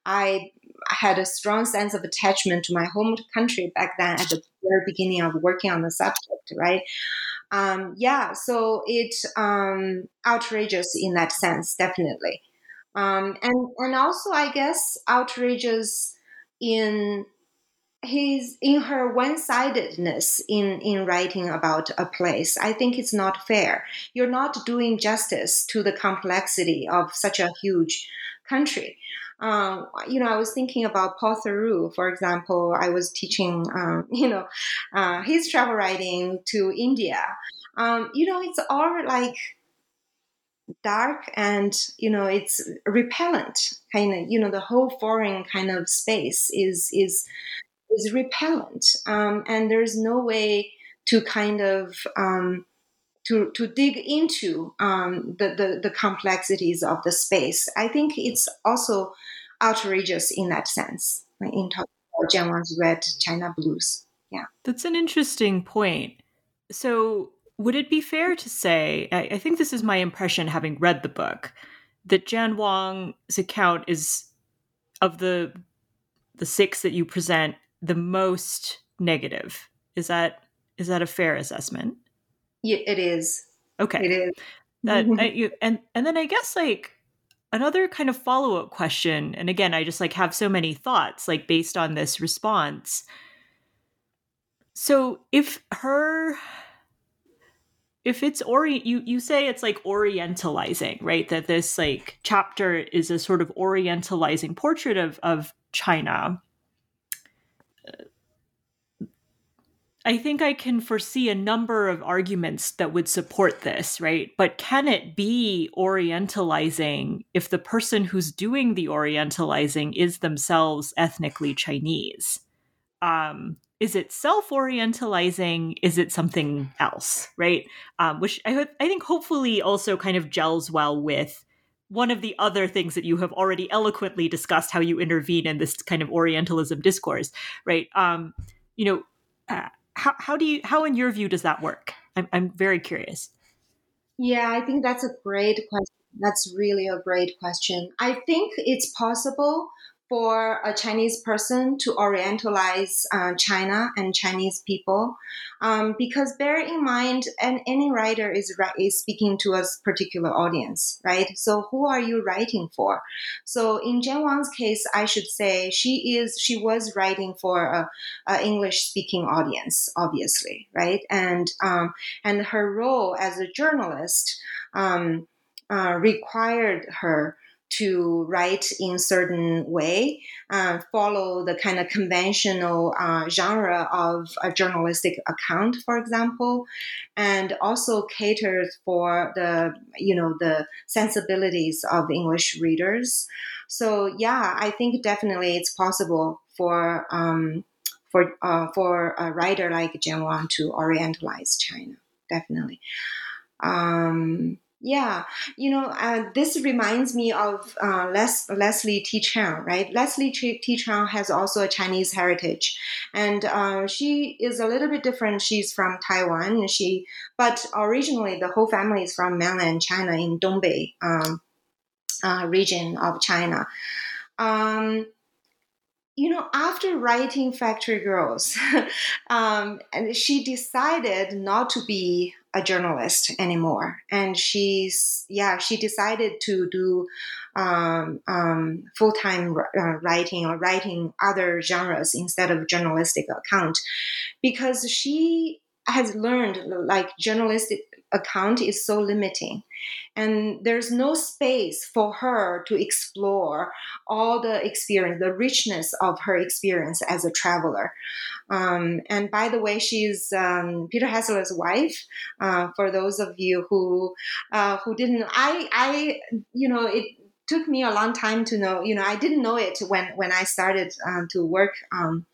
I had a strong sense of attachment to my home country back then at the very beginning of working on the subject, right? Um, yeah, so it's um, outrageous in that sense, definitely, um, and and also I guess outrageous in his in her one-sidedness in in writing about a place i think it's not fair you're not doing justice to the complexity of such a huge country um, you know, I was thinking about Paul Theroux, for example. I was teaching, um, you know, uh, his travel writing to India. Um, you know, it's all like dark and you know it's repellent kind of you know the whole foreign kind of space is is is repellent, um, and there's no way to kind of um, to to dig into um, the, the, the complexities of the space. I think it's also outrageous in that sense. In talking about Jan Wang's Red China Blues, yeah, that's an interesting point. So, would it be fair to say? I, I think this is my impression, having read the book, that Jan Wang's account is of the the six that you present the most negative. Is that is that a fair assessment? Yeah, it is. Okay. It is. That mm-hmm. I, you, and and then I guess like another kind of follow up question, and again, I just like have so many thoughts like based on this response. So if her if it's orient you you say it's like orientalizing right that this like chapter is a sort of orientalizing portrait of of china I think I can foresee a number of arguments that would support this, right? But can it be Orientalizing if the person who's doing the Orientalizing is themselves ethnically Chinese? Um, is it self Orientalizing? Is it something else, right? Um, which I, I think hopefully also kind of gels well with one of the other things that you have already eloquently discussed how you intervene in this kind of Orientalism discourse, right? Um, you know, uh, how, how do you how in your view does that work? I'm, I'm very curious. Yeah i think that's a great question that's really a great question. I think it's possible for a Chinese person to orientalize uh, China and Chinese people, um, because bear in mind, and any writer is is speaking to a particular audience, right? So who are you writing for? So in Jan Wang's case, I should say she is she was writing for a, a English speaking audience, obviously, right? And um, and her role as a journalist um, uh, required her to write in certain way, uh, follow the kind of conventional uh, genre of a journalistic account, for example, and also caters for the you know the sensibilities of English readers. So yeah, I think definitely it's possible for um, for uh, for a writer like Jan Wang to orientalize China. Definitely. um, yeah, you know, uh, this reminds me of uh, Les- Leslie T. Chang, right? Leslie T. Chang has also a Chinese heritage, and uh, she is a little bit different. She's from Taiwan. She, but originally the whole family is from mainland China in Dongbei um, uh, region of China. Um, you know, after writing Factory Girls, um, and she decided not to be a journalist anymore, and she's yeah, she decided to do um, um, full time uh, writing or writing other genres instead of journalistic account, because she has learned like journalistic account is so limiting. And there's no space for her to explore all the experience the richness of her experience as a traveler. Um, and by the way she's um, peter hessler's wife uh, for those of you who uh, who didn't i i you know it took me a long time to know you know i didn't know it when when i started um, to work um,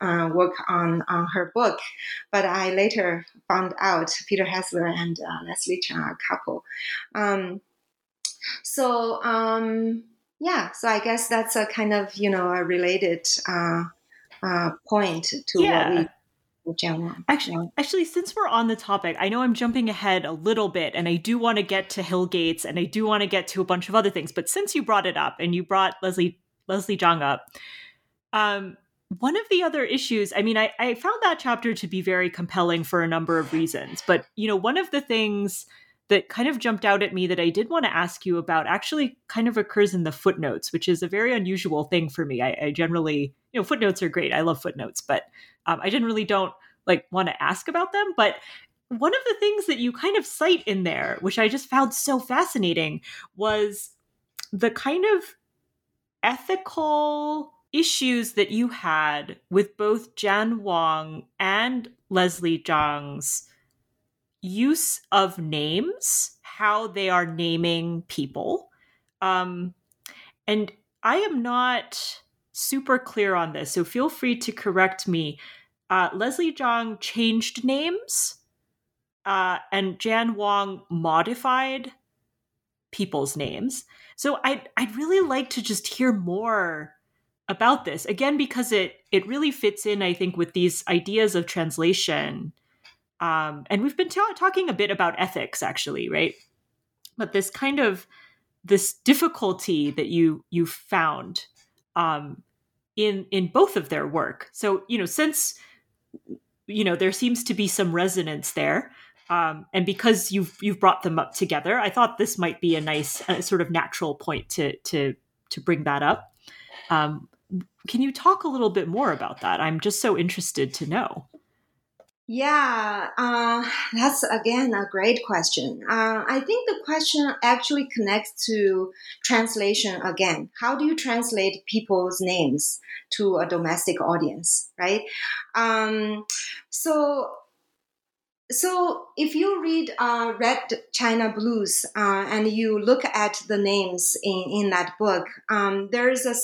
uh, work on, on her book. But I later found out Peter Hessler and uh, Leslie Chang are a couple. Um, so um, yeah, so I guess that's a kind of you know a related uh, uh point to yeah. what we. Actually, actually, since we're on the topic, I know I'm jumping ahead a little bit, and I do want to get to Hill Gates, and I do want to get to a bunch of other things. But since you brought it up, and you brought Leslie Leslie Chang up, um, one of the other issues, I mean, I, I found that chapter to be very compelling for a number of reasons. But, you know, one of the things that kind of jumped out at me that I did want to ask you about actually kind of occurs in the footnotes, which is a very unusual thing for me. I, I generally, you know, footnotes are great. I love footnotes, but um, I generally don't like want to ask about them. But one of the things that you kind of cite in there, which I just found so fascinating, was the kind of ethical issues that you had with both Jan Wong and Leslie Chang's use of names, how they are naming people. Um, and I am not super clear on this, so feel free to correct me. Uh, Leslie Chang changed names, uh, and Jan Wong modified people's names. So I'd, I'd really like to just hear more about this again because it it really fits in i think with these ideas of translation. Um, and we've been ta- talking a bit about ethics actually right? But this kind of this difficulty that you you found um, in in both of their work. So you know since you know there seems to be some resonance there um, and because you've you've brought them up together i thought this might be a nice uh, sort of natural point to to to bring that up. Um, can you talk a little bit more about that? I'm just so interested to know. Yeah, uh, that's again a great question. Uh, I think the question actually connects to translation again. How do you translate people's names to a domestic audience, right? Um, so so if you read uh, Red China Blues uh, and you look at the names in, in that book, um, there is a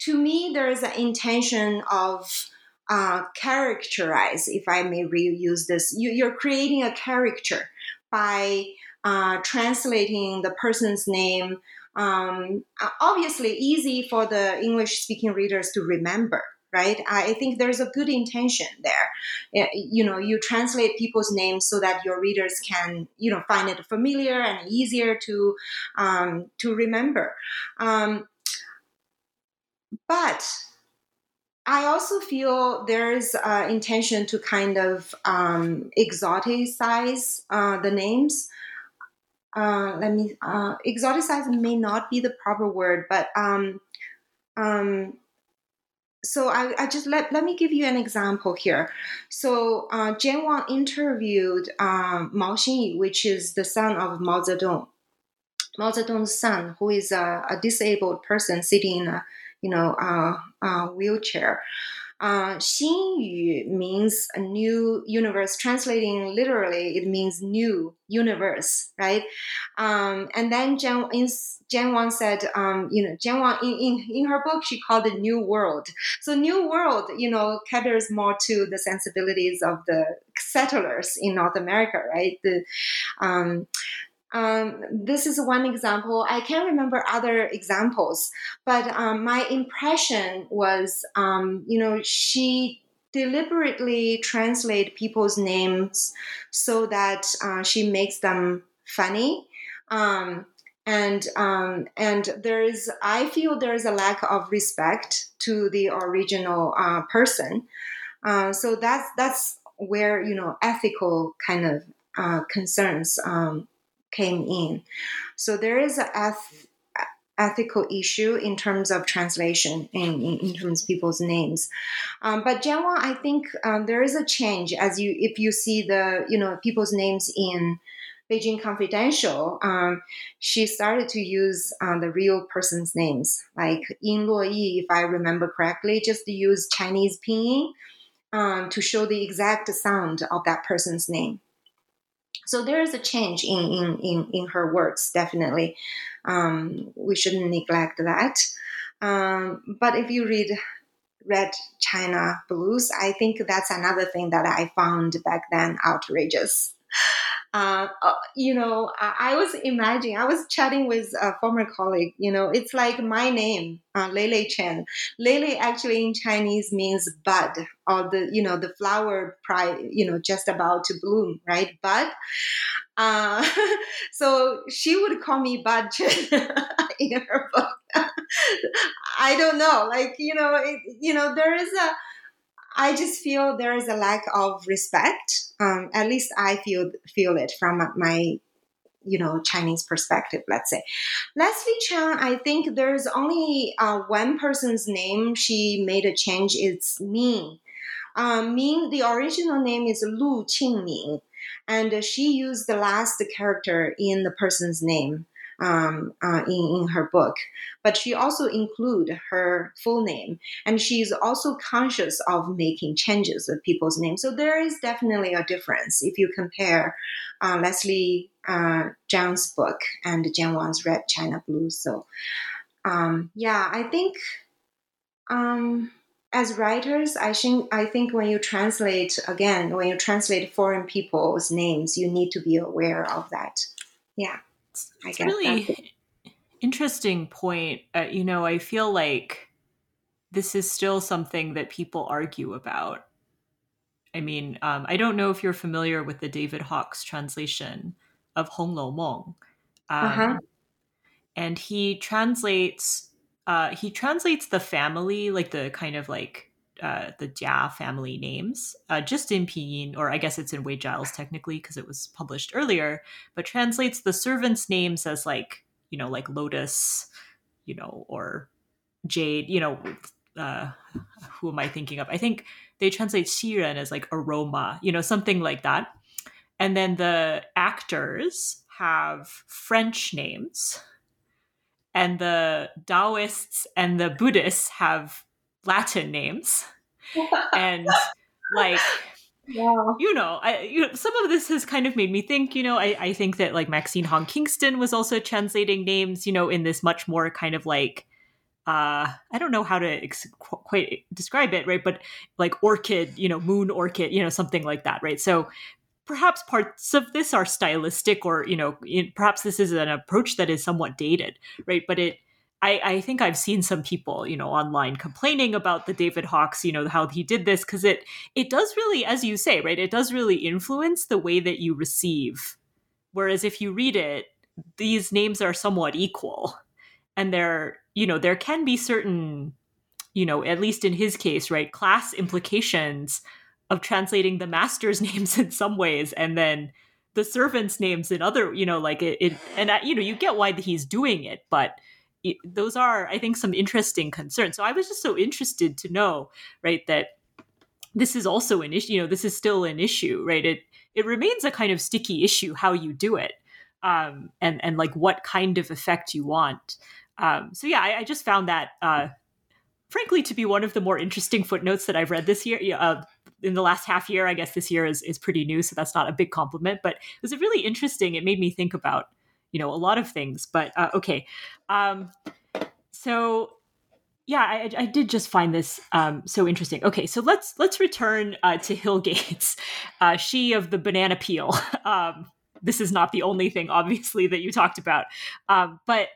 to me, there is an intention of uh, characterize, if I may reuse this. You, are creating a character by uh, translating the person's name. Um, obviously, easy for the English speaking readers to remember. Right, I think there's a good intention there. You know, you translate people's names so that your readers can, you know, find it familiar and easier to um, to remember. Um, but I also feel there's uh, intention to kind of um, exoticize uh, the names. Uh, let me uh, exoticize may not be the proper word, but um, um, so I, I, just let, let me give you an example here. So uh, Jan Wang interviewed um, Mao Xinyu, which is the son of Mao Zedong. Mao Zedong's son, who is a, a disabled person sitting in a you know, uh, uh, wheelchair. Uh, 新宇 means a new universe. Translating literally, it means new universe, right? Um, and then Jen, Jen Wang said, um, you know, Jen Wang in, in, in her book, she called it New World. So New World, you know, caters more to the sensibilities of the settlers in North America, right? The, um, um, this is one example. I can't remember other examples, but um, my impression was, um, you know, she deliberately translate people's names so that uh, she makes them funny. Um, and um, and there is, I feel there is a lack of respect to the original uh, person. Uh, so that's that's where you know ethical kind of uh, concerns um, came in. So there is an eth- ethical issue in terms of translation in, in, terms of people's names. Um, but Jianwang, I think um, there is a change as you if you see the you know people's names in Beijing Confidential, um, she started to use uh, the real person's names, like Yin Luo Yi, if I remember correctly, just use Chinese pinyin um, to show the exact sound of that person's name. So there is a change in, in, in, in her words definitely. Um, we shouldn't neglect that. Um, but if you read Red China Blues, I think that's another thing that I found back then outrageous. Uh, uh, you know, I, I, was imagining, I was chatting with a former colleague, you know, it's like my name, uh, Lele Chen. Lele actually in Chinese means bud or the, you know, the flower, pri- you know, just about to bloom, right? Bud. Uh, so she would call me Bud Chen in her book. I don't know, like, you know, it, you know, there is a, I just feel there is a lack of respect. Um, at least I feel feel it from my you know Chinese perspective. Let's say Leslie Chang. I think there's only uh, one person's name she made a change. It's Ming. Um, Ming. The original name is Lu Qingming, and she used the last character in the person's name um, uh, in, in her book. But she also include her full name, and she's also conscious of making changes with people's names. So there is definitely a difference if you compare uh, Leslie uh, book and Jen Wang's Red China Blue. So um, yeah, I think. Um, as writers, I think I think when you translate again, when you translate foreign people's names, you need to be aware of that. Yeah. I guess really interesting point. Uh, you know, I feel like this is still something that people argue about. I mean, um, I don't know if you're familiar with the David Hawkes translation of Hong Lou Meng. Um, uh-huh. And he translates uh, he translates the family, like the kind of like uh, the Jia family names, uh, just in Pinyin, or I guess it's in Wade Giles technically because it was published earlier, but translates the servants' names as like, you know, like Lotus, you know, or Jade, you know, uh, who am I thinking of? I think they translate Xiren as like aroma, you know, something like that. And then the actors have French names, and the Taoists and the Buddhists have Latin names. and like yeah. you know, I you know, some of this has kind of made me think, you know, I, I think that like Maxine Hong Kingston was also translating names, you know, in this much more kind of like uh I don't know how to ex- quite describe it, right? But like orchid, you know, moon orchid, you know, something like that, right? So perhaps parts of this are stylistic or you know perhaps this is an approach that is somewhat dated right but it I, I think I've seen some people, you know, online complaining about the David Hawkes, you know, how he did this because it it does really, as you say, right, it does really influence the way that you receive. Whereas if you read it, these names are somewhat equal, and there, you know, there can be certain, you know, at least in his case, right, class implications of translating the master's names in some ways, and then the servants' names in other, you know, like it, it and you know, you get why he's doing it, but those are i think some interesting concerns so i was just so interested to know right that this is also an issue you know this is still an issue right it it remains a kind of sticky issue how you do it um, and and like what kind of effect you want um, so yeah I, I, just found that uh, frankly to be one of the more interesting footnotes that I've read this year. Uh, in the last half year, I guess this year is is pretty new, so that's not a big compliment. But it was really interesting. It made me think about you know a lot of things. But uh, okay, um, so yeah, I, I, did just find this um, so interesting. Okay, so let's let's return uh, to Hill Gates, uh, she of the banana peel. Um, this is not the only thing, obviously, that you talked about, um, but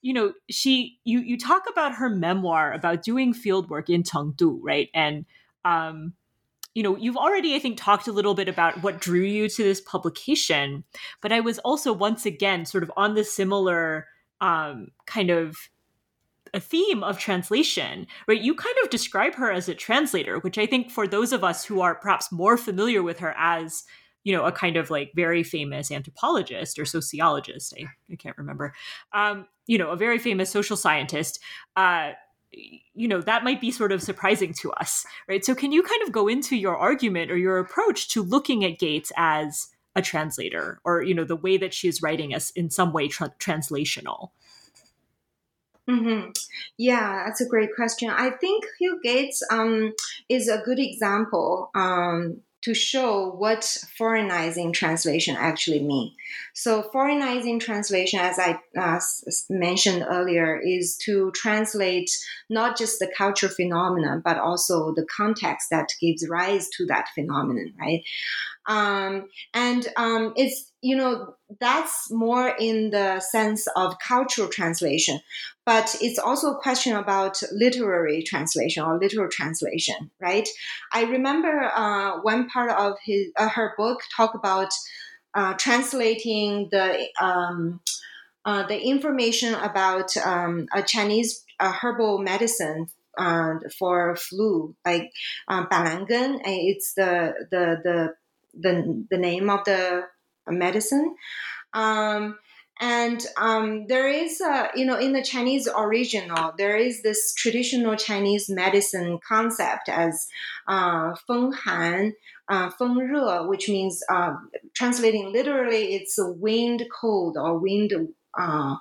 you know, she you you talk about her memoir about doing field work in Chengdu, right? And um, you know, you've already, I think, talked a little bit about what drew you to this publication, but I was also once again sort of on the similar um, kind of a theme of translation, right? You kind of describe her as a translator, which I think for those of us who are perhaps more familiar with her as, you know, a kind of like very famous anthropologist or sociologist, I, I can't remember, um, you know, a very famous social scientist, uh, you know, that might be sort of surprising to us, right? So can you kind of go into your argument or your approach to looking at Gates as a translator or, you know, the way that she is writing as in some way tra- translational? Mm-hmm. Yeah, that's a great question. I think Hill Gates um, is a good example um, to show what foreignizing translation actually mean. So foreignizing translation, as I uh, mentioned earlier, is to translate not just the cultural phenomenon, but also the context that gives rise to that phenomenon, right? Um, and um, it's you know that's more in the sense of cultural translation but it's also a question about literary translation or literal translation right? I remember uh, one part of his uh, her book talk about uh, translating the um, uh, the information about um, a chinese herbal medicine uh, for flu like uh, banlangen it's the the the the, the name of the medicine. Um, and um, there is, a, you know, in the Chinese original, there is this traditional Chinese medicine concept as uh, feng han, uh, feng re, which means uh, translating literally, it's a wind cold or wind uh,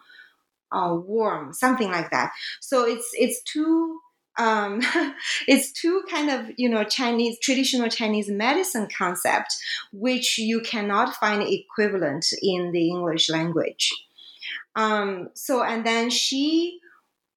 uh, warm, something like that. So it's it's two um, it's two kind of you know Chinese traditional Chinese medicine concept, which you cannot find equivalent in the English language. Um, so and then she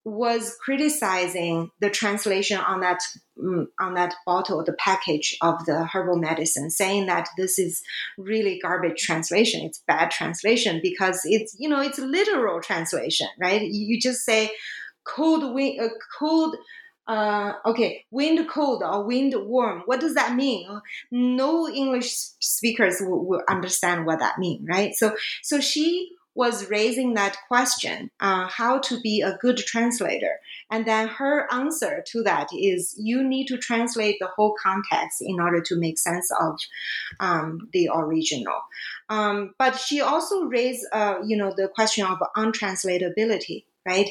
was criticizing the translation on that mm, on that bottle, the package of the herbal medicine, saying that this is really garbage translation. It's bad translation because it's you know it's literal translation, right? You just say cold wind, uh, cold uh, okay, wind cold or wind warm. What does that mean? No English speakers will, will understand what that means, right? So, so she was raising that question, uh, how to be a good translator. And then her answer to that is you need to translate the whole context in order to make sense of um, the original. Um, but she also raised, uh, you know, the question of untranslatability, right?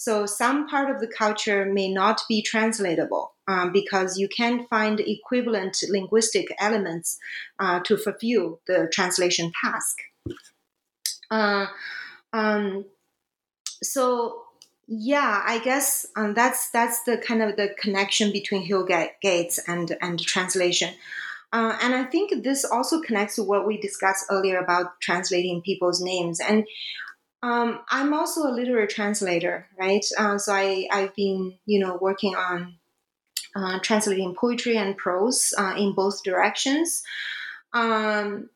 So some part of the culture may not be translatable um, because you can't find equivalent linguistic elements uh, to fulfill the translation task. Uh, um, so yeah, I guess um, that's that's the kind of the connection between Hill Gates and and translation. Uh, and I think this also connects to what we discussed earlier about translating people's names. And um, I'm also a literary translator, right? Uh, so I, I've been, you know, working on uh, translating poetry and prose uh, in both directions. Um,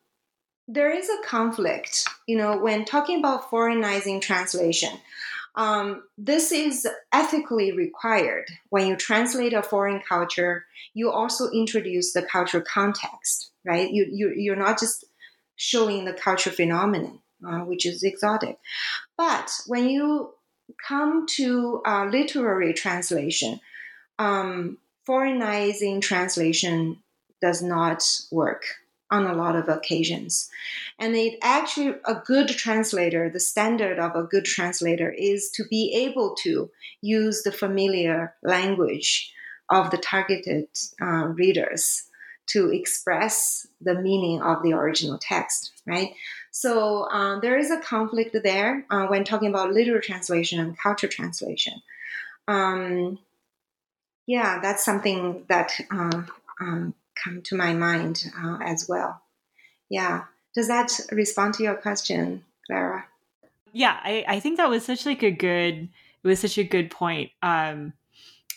there is a conflict, you know, when talking about foreignizing translation. Um, this is ethically required. When you translate a foreign culture, you also introduce the cultural context, right? You, you, you're not just showing the cultural phenomenon uh, which is exotic. But when you come to uh, literary translation, um, foreignizing translation does not work on a lot of occasions. And it actually, a good translator, the standard of a good translator is to be able to use the familiar language of the targeted uh, readers to express the meaning of the original text, right? So um, there is a conflict there uh, when talking about literal translation and culture translation. Um, yeah, that's something that uh, um, come to my mind uh, as well. Yeah, does that respond to your question, Clara? Yeah, I, I think that was such like a good. It was such a good point. Um,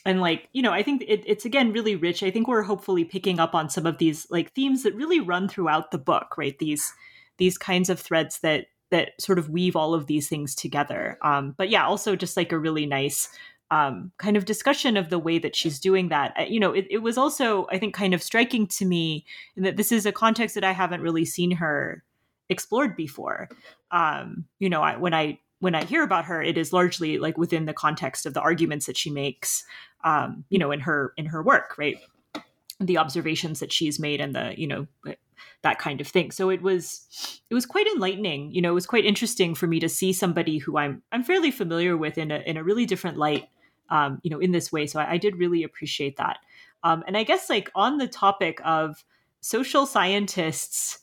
and like you know i think it, it's again really rich i think we're hopefully picking up on some of these like themes that really run throughout the book right these these kinds of threads that that sort of weave all of these things together um, but yeah also just like a really nice um, kind of discussion of the way that she's doing that. Uh, you know, it, it, was also, I think, kind of striking to me that this is a context that I haven't really seen her explored before. Um, you know, I, when I when I hear about her, it is largely like within the context of the arguments that she makes, um, you know, in her in her work, right? The observations that she's made and the you know that kind of thing. So it was it was quite enlightening. You know, it was quite interesting for me to see somebody who I'm I'm fairly familiar with in a in a really different light. Um, you know, in this way. So I, I did really appreciate that. Um, and I guess like on the topic of social scientists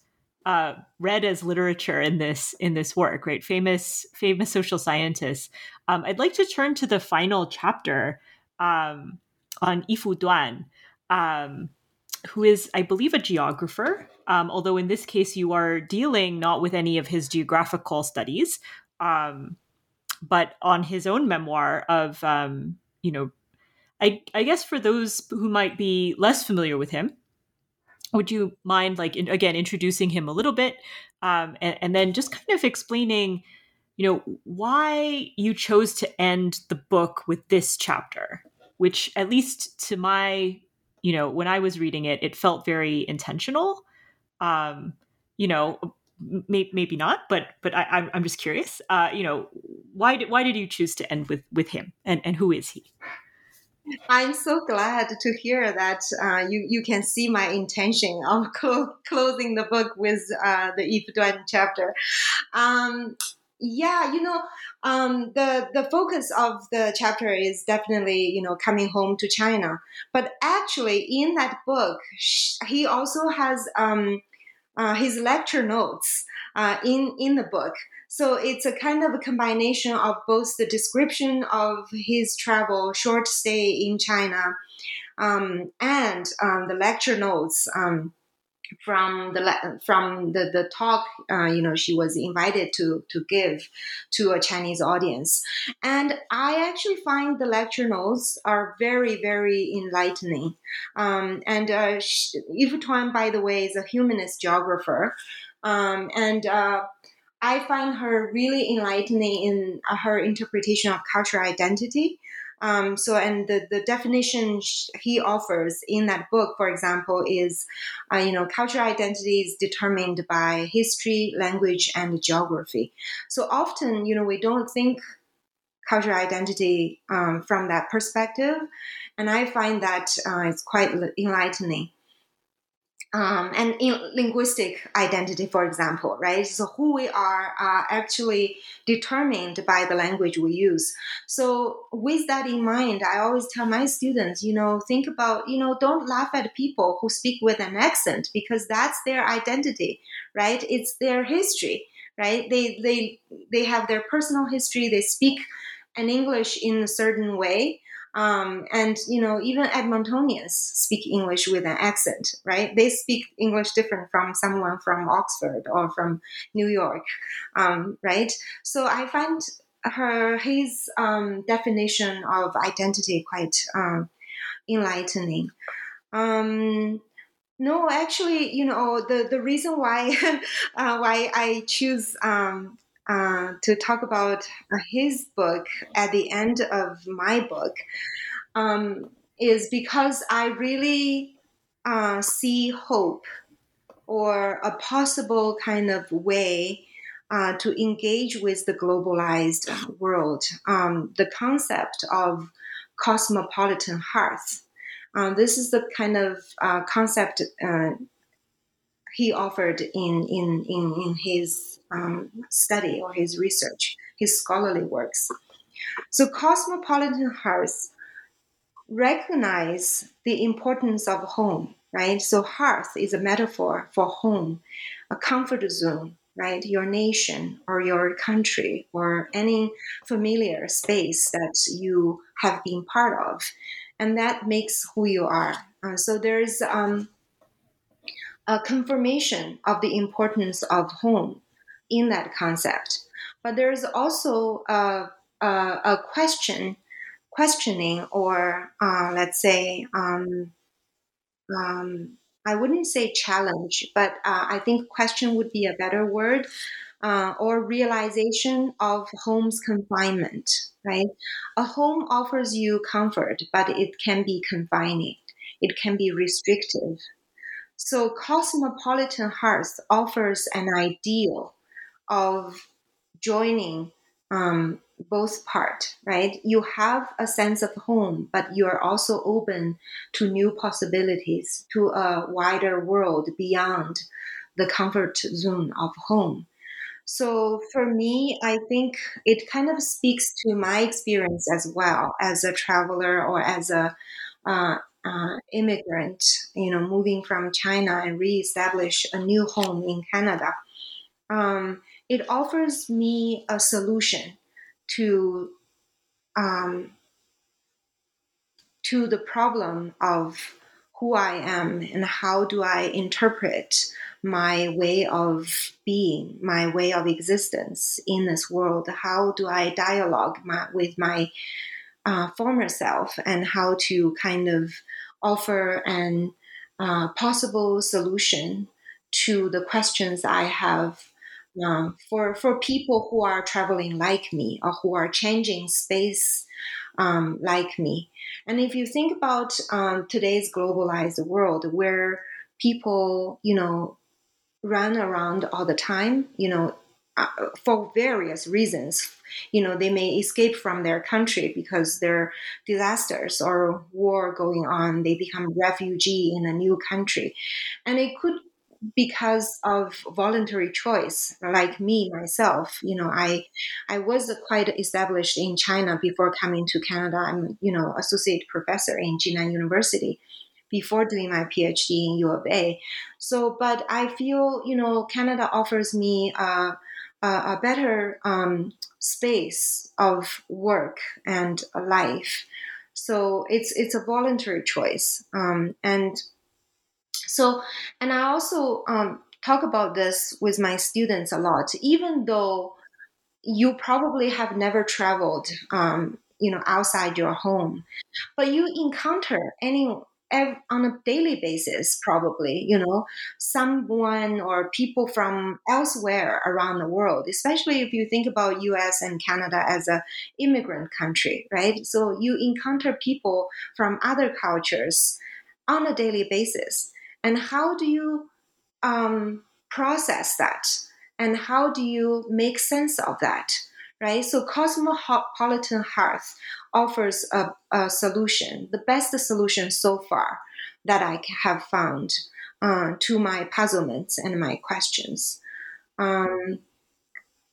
uh, read as literature in this in this work, right? Famous famous social scientists. Um, I'd like to turn to the final chapter um, on Yi-Fu Tuan, um, who is, I believe, a geographer. Um, although in this case, you are dealing not with any of his geographical studies, um, but on his own memoir of, um, you know, I, I guess for those who might be less familiar with him, would you mind like in, again introducing him a little bit um, and, and, then just kind of explaining you know why you chose to end the book with this chapter which at least to my you know when i was reading it it felt very intentional. Um you know may, maybe not but but I, i'm just curious uh you know why did why did you choose to end with with him? And and who is he? I'm so glad to hear that uh, you you can see my intention of clo- closing the book with uh, the Yi-Fu Tuan chapter. Um, yeah, you know, um, the the focus of the chapter is definitely you know coming home to China, but actually in that book he also has um, uh, his lecture notes uh, in in the book. So it's a kind of a combination of both the description of his travel, short stay in China, um, and um, the lecture notes um, from the from the the talk. Uh, you know, she was invited to to give to a Chinese audience, and I actually find the lecture notes are very very enlightening. Um, and uh, Yi-Fu Tuan, by the way, is a humanist geographer, um, and uh, I find her really enlightening in uh, her interpretation of cultural identity. Um, so, and the, the definition he offers in that book, for example, is, uh, you know, cultural identity is determined by history, language, and geography. So often, you know, we don't think cultural identity um, from that perspective, and I find that uh, it's quite enlightening um, and in linguistic identity, for example, right? So who we are are actually determined by the language we use. So with that in mind, I always tell my students, you know, think about, you know, don't laugh at people who speak with an accent because that's their identity, right? It's their history, right? They they they have their personal history. They speak an English in a certain way um, and you know, even Edmontonians speak English with an accent, right? They speak English different from someone from Oxford or from New York, um, right? So I find her his um, definition of identity quite um, enlightening. Um, no, actually, you know the the reason why uh, why I choose um, uh, to talk about uh, his book at the end of my book um, is because I really uh, see hope or a possible kind of way uh, to engage with the globalized world. Um, the concept of cosmopolitan hearth. Um, this is the kind of uh, concept uh, he offered in, in, in, in his um, study or his research, his scholarly works. So, cosmopolitan hearth recognize the importance of home, right? So, hearth is a metaphor for home, a comfort zone, right? Your nation or your country or any familiar space that you have been part of. and that makes who you are. Uh, so there's um, a confirmation of the importance of home in that concept, but there's also a, a, a question, questioning, or uh, let's say, um, um, I wouldn't say challenge, but uh, I think question would be a better word uh, or realization of home's confinement, right? A home offers you comfort, but it can be confining, it can be restrictive. So, Cosmopolitan Hearth offers an ideal of joining um, both part, right? You have a sense of home, but you are also open to new possibilities, to a wider world beyond the comfort zone of home. So for me, I think it kind of speaks to my experience as well as a traveler or as a uh, uh, immigrant, you know, moving from China and reestablish a new home in Canada. Um, it offers me a solution to um, to the problem of who I am and how do I interpret my way of being, my way of existence in this world? How do I dialogue my, with my uh, former self and how to kind of offer an uh, possible solution to the questions I have um, for for people who are traveling like me or who are changing space um, like me. And if you think about um, today's globalized world, where people, you know, run around all the time, you know, uh, for various reasons. You know, they may escape from their country because there are disasters or war going on. They become refugee in a new country, and it could because of voluntary choice like me myself you know i i was quite established in china before coming to canada. I'm you know associate professor in jinan university before doing my phd in u of a. So but i feel you know canada offers me a, a, a better um, space of work and life. So it's it's a voluntary choice um, and so, and I also um, talk about this with my students a lot, even though you probably have never traveled, um, you know, outside your home, but you encounter any on a daily basis probably you know someone or people from elsewhere around the world especially if you think about us and canada as a immigrant country right? So you encounter people from other cultures on a daily basis and how do you um, process that? And how do you make sense of that right? So cosmopolitan hearth offers a, a solution the best solution so far that i have found uh, to my puzzlements and my questions. Um,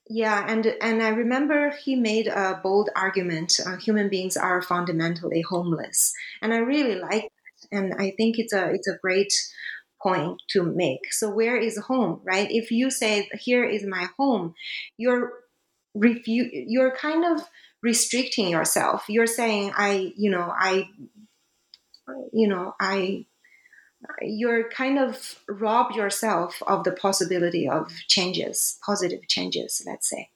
yeah, and and I remember he made a bold argument: uh, human beings are fundamentally homeless, and I really like. And I think it's a it's a great point to make. So where is home, right? If you say here is my home, you're refu- you're kind of restricting yourself. You're saying I, you know, I you know, I you're kind of rob yourself of the possibility of changes, positive changes, let's say.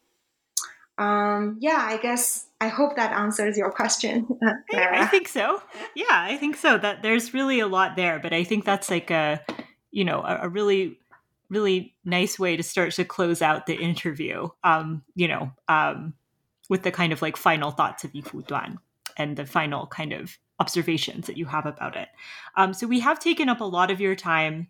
Um, yeah, I guess I hope that answers your question. I think so. Yeah, I think so. That there's really a lot there, but I think that's like a you know a, a really really nice way to start to close out the interview. Um, you know, um, with the kind of like final thoughts of Yi-Fu Tuan and the final kind of observations that you have about it. Um, so we have taken up a lot of your time.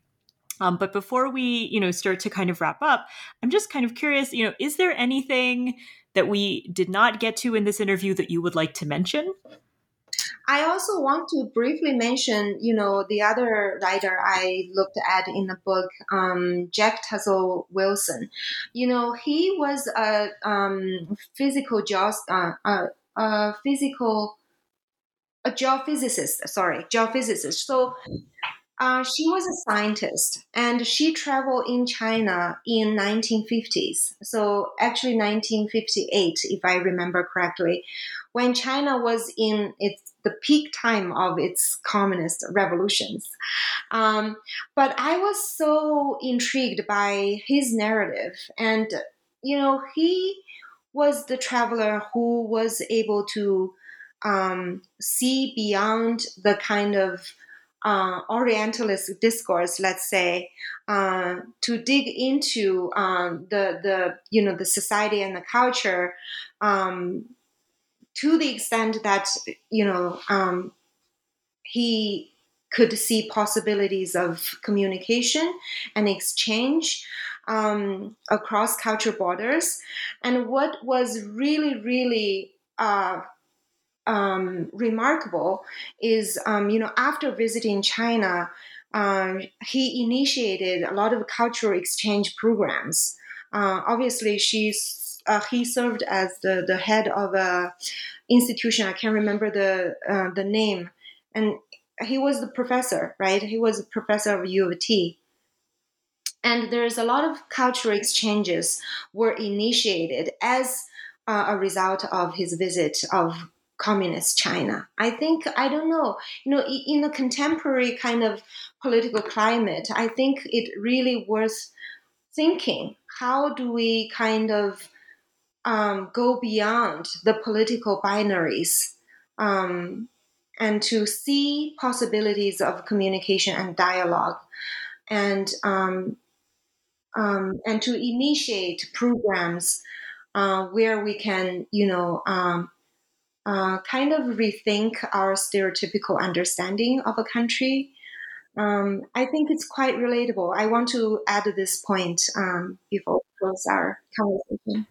Um, but before we, you know, start to kind of wrap up, I'm just kind of curious, you know, is there anything that we did not get to in this interview that you would like to mention? I also want to briefly mention, you know, the other writer I looked at in the book, um, Jock Tuzo Wilson. You know, he was a um, physical geos, uh, uh, uh, physical, a geophysicist. Sorry, geophysicist. So. Uh, she was a scientist and she traveled in China in 1950s. So actually 1958, if I remember correctly, when China was in its the peak time of its communist revolutions. Um, but I was so intrigued by his narrative, and you know, he was the traveler who was able to um, see beyond the kind of uh, Orientalist discourse, let's say, uh, to dig into um, the the you know the society and the culture um, to the extent that you know um, he could see possibilities of communication and exchange um, across culture borders. And what was really, really uh, um, remarkable is, um, you know, after visiting China, um, he initiated a lot of cultural exchange programs. Uh, obviously, she's uh, he served as the, the head of a institution. I can't remember the uh, the name, and he was the professor, right? He was a professor of U of T. And there's a lot of cultural exchanges were initiated as uh, a result of his visit of communist China. I think I don't know, you know, in the contemporary kind of political climate, I think it really worth thinking. How do we kind of um, go beyond the political binaries um, and to see possibilities of communication and dialogue, and um, um and to initiate programs uh, where we can, you know um, uh, kind of rethink our stereotypical understanding of a country. Um, I think it's quite relatable. I want to add this point um, before we close our conversation.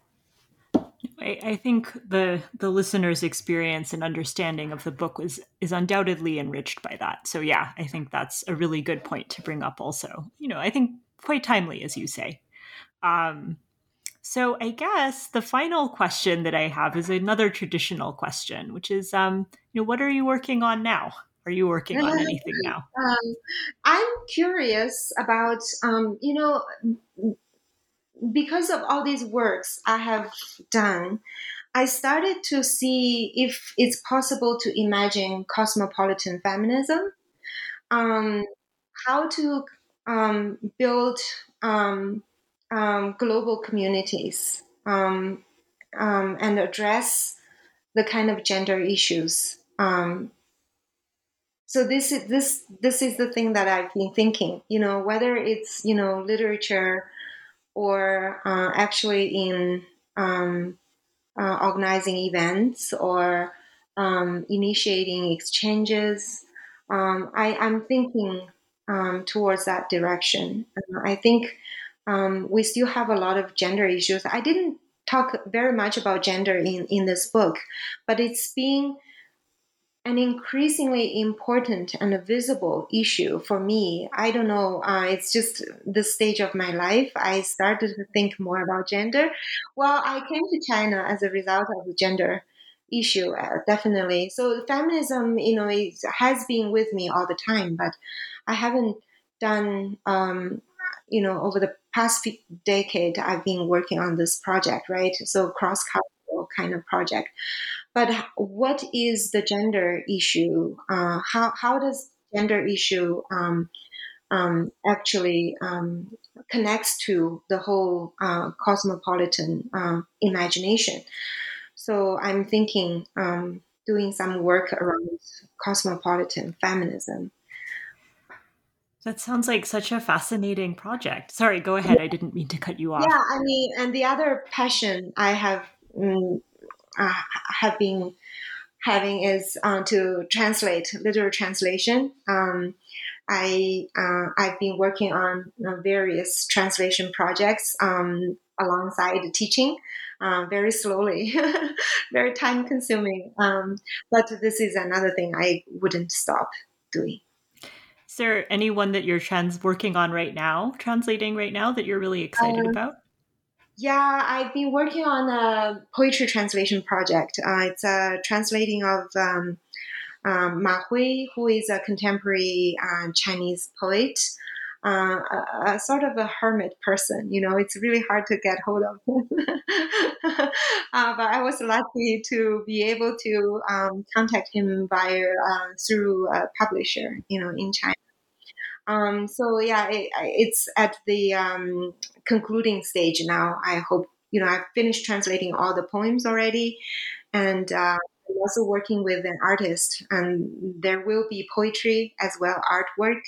I, I, think the the listener's experience and understanding of the book was is undoubtedly enriched by that. So yeah, I think that's a really good point to bring up. Also, you know, I think quite timely, as you say. Um, so I guess the final question that I have is another traditional question, which is, um, you know, what are you working on now? Are you working on anything now? Um, I'm curious about, um, you know, because of all these works I have done. I started to see if it's possible to imagine cosmopolitan feminism, um, how to um, build um, um, global communities um, um, and address the kind of gender issues. Um, so this is this this is the thing that I've been thinking. You know, whether it's you know literature or uh, actually in um, uh, organizing events or um, initiating exchanges. I, I'm thinking towards that direction. Uh, I think um, we still have a lot of gender issues. I didn't talk very much about gender in, in this book, but it's being an increasingly important and a visible issue for me. I don't know, uh, it's just the stage of my life. I started to think more about gender. Well, I came to China as a result of the gender issue, uh, definitely. So feminism, you know, it has been with me all the time, but I haven't done um, you know, over the past decade, I've been working on this project, right? So cross cultural kind of project. But what is the gender issue? Uh, how how does gender issue um, um, actually um, connects to the whole uh, cosmopolitan uh, imagination? So I'm thinking um, doing some work around cosmopolitan feminism. That sounds like such a fascinating project. Sorry, go ahead. I didn't mean to cut you off. Yeah, I mean, and the other passion I have um, uh, have been having is uh, to translate literal translation. Um, I uh, I've been working on various translation projects um, alongside teaching. Uh, very slowly, very time consuming. Um, but this is another thing I wouldn't stop doing. Is there anyone that you're trans working on right now, translating right now that you're really excited um, about? Yeah, I've been working on a poetry translation project. Uh, it's a translating of um, um, Ma Hui, who is a contemporary uh, Chinese poet. uh, a, a, sort of a hermit person. You know, it's really hard to get hold of him. uh, but I was lucky to be able to um, contact him via uh, through a publisher, you know, in China. Um, so yeah, it, it's at the um, concluding stage now. I hope you know I've finished translating all the poems already, and uh, I'm also working with an artist, and there will be poetry as well artwork.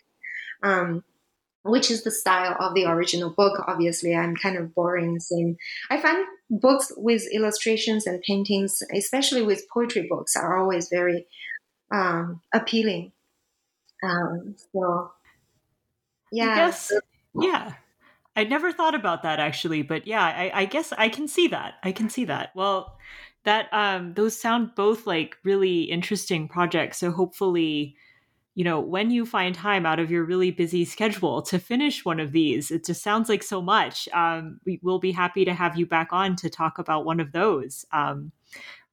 Um, which is the style of the original book. Obviously, I'm kind of boring saying I find books with illustrations and paintings, especially with poetry books, are always very um, appealing. Um, so yeah. I guess, yeah. I never thought about that actually, but yeah, I, I, guess I can see that. I can see that. Well, that um, those sound both like really interesting projects. So hopefully, you know, when you find time out of your really busy schedule to finish one of these, it just sounds like so much. Um, we will be happy to have you back on to talk about one of those. Um,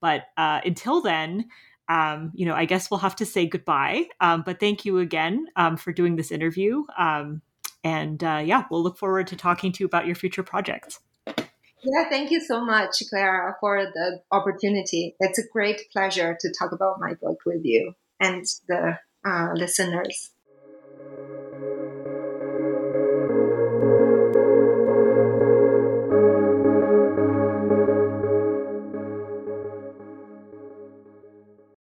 but uh, until then, um, you know, I guess we'll have to say goodbye. Um, but thank you again um, for doing this interview. Um, and uh, yeah, we'll look forward to talking to you about your future projects. Yeah, thank you so much, Clara, for the opportunity. It's a great pleasure to talk about my book with you and the uh, listeners.